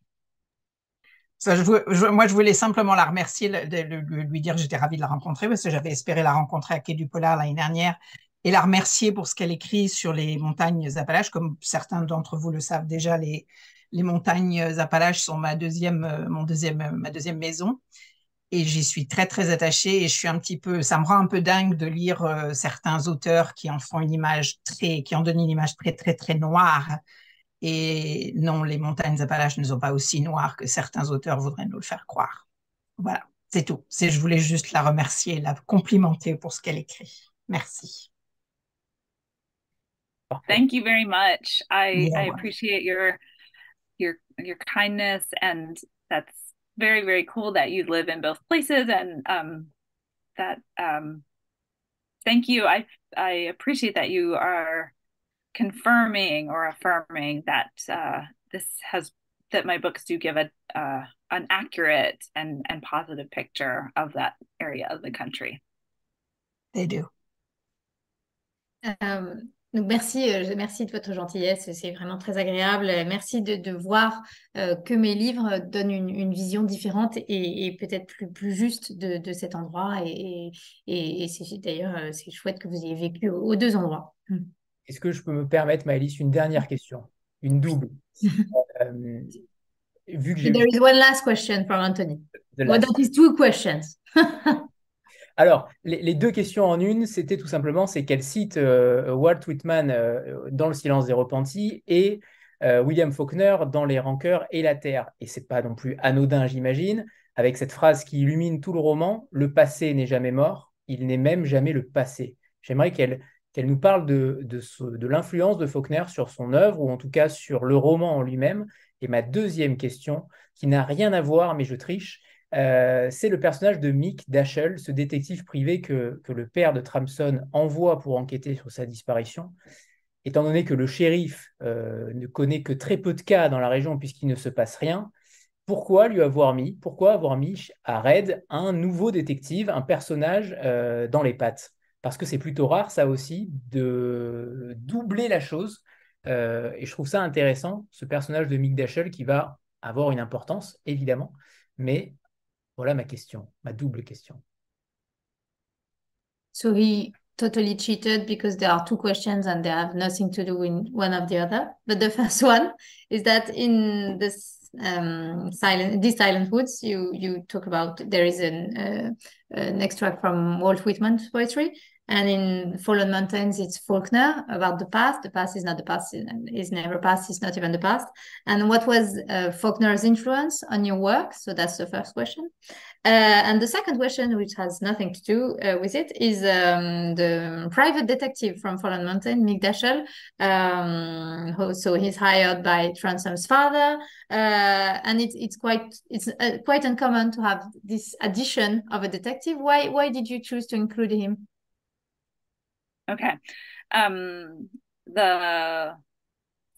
Moi, je voulais simplement la remercier, de lui dire que j'étais ravie de la rencontrer parce que j'avais espéré la rencontrer à Quai du Polar l'année dernière et la remercier pour ce qu'elle écrit sur les montagnes Appalaches. Comme certains d'entre vous le savent déjà, les, les montagnes Appalaches sont ma deuxième, euh, mon deuxième, euh, ma deuxième maison. Et j'y suis très, très attachée et je suis un petit peu, ça me rend un peu dingue de lire euh, certains auteurs qui en font une image très, qui en donnent une image très, très, très noire. Et non, les montagnes Appalaches ne sont pas aussi noires que certains auteurs voudraient nous le faire croire. Voilà, c'est tout. C'est, je voulais juste la remercier, la complimenter pour ce qu'elle écrit. Merci. Thank you very much. I yeah. I appreciate your your your kindness and that's very very cool that you live in both places and um that um thank you. I I appreciate that you are confirming or affirming that uh this has that my books do give a uh an accurate and and positive picture of that area of the country. They do. Um, Donc merci, euh, merci de votre gentillesse, c'est vraiment très agréable. Merci de, de voir euh, que mes livres donnent une, une vision différente et, et peut-être plus, plus juste de, de cet endroit. Et, et, et c'est d'ailleurs euh, c'est chouette que vous ayez vécu aux, aux deux endroits. Est-ce que je peux me permettre, Maëlys, une dernière question, une double euh, vu que There is one last question from Anthony. Well, that is two questions. Alors, les, les deux questions en une, c'était tout simplement, c'est qu'elle cite euh, Walt Whitman euh, dans Le silence des repentis et euh, William Faulkner dans Les rancœurs et la terre. Et c'est pas non plus anodin, j'imagine, avec cette phrase qui illumine tout le roman, le passé n'est jamais mort, il n'est même jamais le passé. J'aimerais qu'elle qu'elle nous parle de l'influence de Faulkner sur son œuvre, ou en tout cas sur le roman en lui-même. Et ma deuxième question, qui n'a rien à voir, mais je triche, euh, c'est le personnage de Mick Dashel, ce détective privé que, que le père de Tramson envoie pour enquêter sur sa disparition. Étant donné que le shérif euh, ne connaît que très peu de cas dans la région puisqu'il ne se passe rien, pourquoi lui avoir mis, pourquoi avoir mis à Red un nouveau détective, un personnage euh, dans les pattes? Parce que c'est plutôt rare, ça aussi, de doubler la chose. Euh, et je trouve ça intéressant, ce personnage de Mick Dashel qui va avoir une importance, évidemment, mais voilà ma question, ma double question. So he totally cheated because there are two questions and they have nothing to do with one of the other. But the first one is that in this um, silent, these silent woods, you you talk about there is an uh, an extract from Walt Whitman's poetry, and in Fallen Mountains, it's Faulkner about the past. The past is not the past; is never past. It's not even the past. And what was uh, Faulkner's influence on your work? So that's the first question. Uh, and the second question, which has nothing to do uh, with it, is um, the private detective from Fallen Mountain, Mick Dashel. Um, who, so he's hired by Transom's father, uh, and it's it's quite it's uh, quite uncommon to have this addition of a detective. Why why did you choose to include him? Okay. Um, the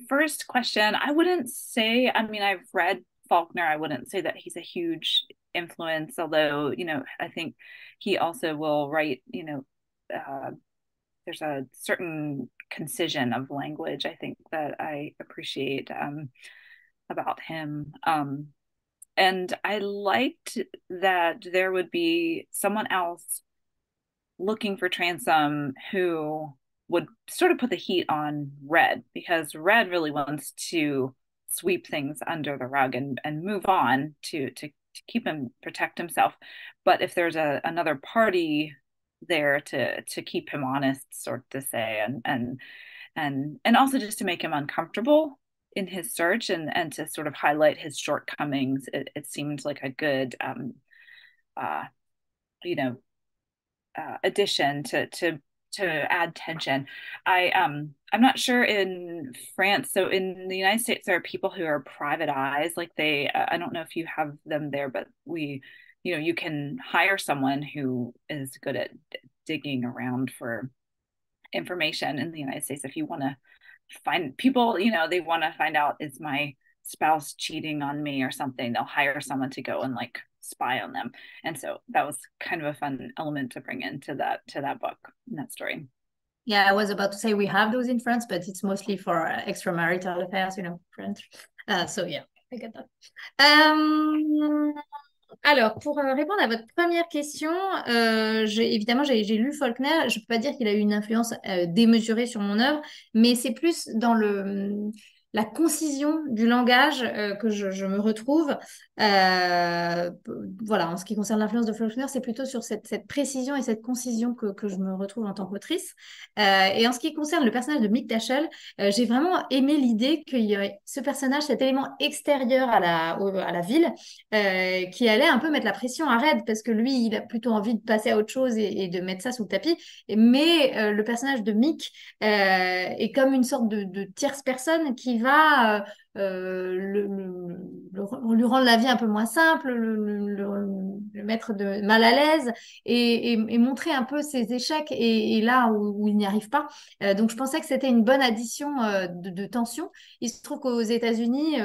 first question, I wouldn't say, I mean, I've read Faulkner. I wouldn't say that he's a huge influence, although, you know, I think he also will write, you know, uh, there's a certain concision of language, I think, that I appreciate um, about him. Um, and I liked that there would be someone else looking for Transom who would sort of put the heat on Red because Red really wants to sweep things under the rug and, and move on to, to to keep him protect himself. But if there's a another party there to to keep him honest, sort to say, and and and and also just to make him uncomfortable in his search and and to sort of highlight his shortcomings, it, it seemed like a good um uh you know uh, addition to to to add tension. I um I'm not sure in France. So in the United States, there are people who are private eyes. Like they, uh, I don't know if you have them there, but we, you know, you can hire someone who is good at digging around for information in the United States. If you want to find people, you know, they want to find out is my spouse cheating on me or something, they'll hire someone to go and like spy on them. And so that was kind of a fun element to bring into that to that book and that story. Yeah, I was about to say we have those in France, but it's mostly for uh, extramarital affairs, you know, French. Uh, so yeah, I get that. Um, alors, pour euh, répondre à votre première question, euh, évidemment, j'ai, j'ai lu Faulkner. Je ne peux pas dire qu'il a eu une influence euh, démesurée sur mon œuvre, mais c'est plus dans le la concision du langage euh, que je, me retrouve. Euh, voilà, en ce qui concerne l'influence de Faulkner, c'est plutôt sur cette, précision et cette concision que, je me retrouve en tant qu'autrice. Euh, et en ce qui concerne le personnage de Mick Dashel, j'ai vraiment aimé l'idée qu'il y aurait ce personnage, cet élément extérieur à la, ville, qui allait un peu mettre la pression à Red, parce que lui, il a plutôt envie de passer à autre chose et, de mettre ça sous le tapis. Mais le personnage de Mick est comme une sorte de tierce personne qui arriva euh, le, lui rendre la vie un peu moins simple, le, mettre de mal à l'aise et, montrer un peu ses échecs et, là où, il n'y arrive pas. Euh, donc je pensais que c'était une bonne addition euh, de, tension. Il se trouve qu'aux États-Unis,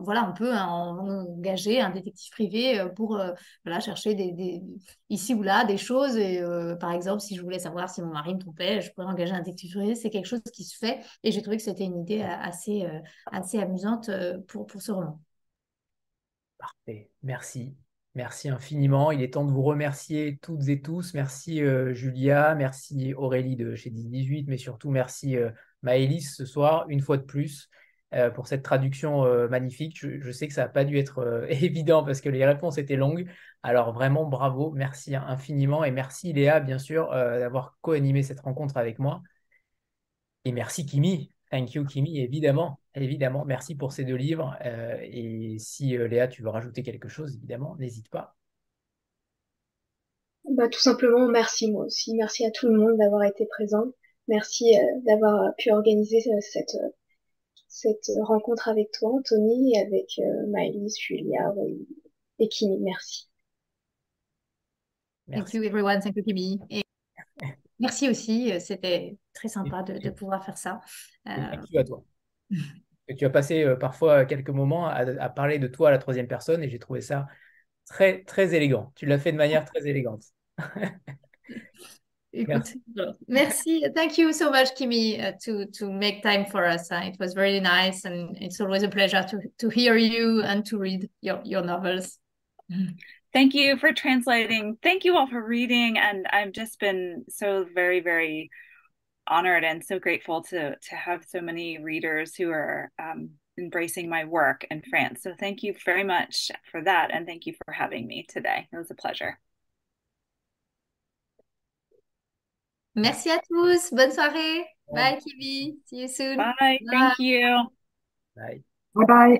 voilà, on peut engager un détective privé pour voilà, chercher des, ici ou là des choses. Et, par exemple, si je voulais savoir si mon mari me trompait, je pourrais engager un détective privé. C'est quelque chose qui se fait et j'ai trouvé que c'était une idée assez, assez amusante euh, pour, ce roman. Parfait, merci. Merci infiniment. Il est temps de vous remercier toutes et tous. Merci euh, Julia, merci Aurélie de chez 1018, mais surtout merci euh, Maëlys ce soir, une fois de plus, pour cette traduction magnifique. Je, sais que ça n'a pas dû être évident parce que les réponses étaient longues. Alors vraiment bravo, merci infiniment et merci Léa, bien sûr, d'avoir co-animé cette rencontre avec moi. Et merci Kimi, Thank you, Kimi, évidemment. Évidemment, merci pour ces deux livres. Euh, et si euh, Léa, tu veux rajouter quelque chose, évidemment, n'hésite pas. Bah, tout simplement, merci moi aussi. Merci à tout le monde d'avoir été présent. Merci euh, d'avoir pu organiser cette, cette rencontre avec toi, Anthony, et avec Maëlys, Julia et Kimi. Merci. merci. Thank you, everyone. Thank you, Kimi. Merci aussi, euh, c'était très sympa de, pouvoir faire ça. Euh, merci à toi. tu as passé euh, parfois quelques moments à, parler de toi à la troisième personne et j'ai trouvé ça très, très élégant. Tu l'as fait de manière très élégante. merci. merci. Thank you so much, Kimi, uh, to, to make time for us. Uh, it was very nice and it's always a pleasure to, to hear you and to read your, your novels. Thank you for translating. Thank you all for reading. And I've just been so very, very honored and so grateful to to have so many readers who are um, embracing my work in France. So thank you very much for that, and thank you for having me today. It was a pleasure. Merci à tous. Bonne soirée. Bye, Kiwi. See you soon. Bye. Bye. Thank you. Bye. Bye bye.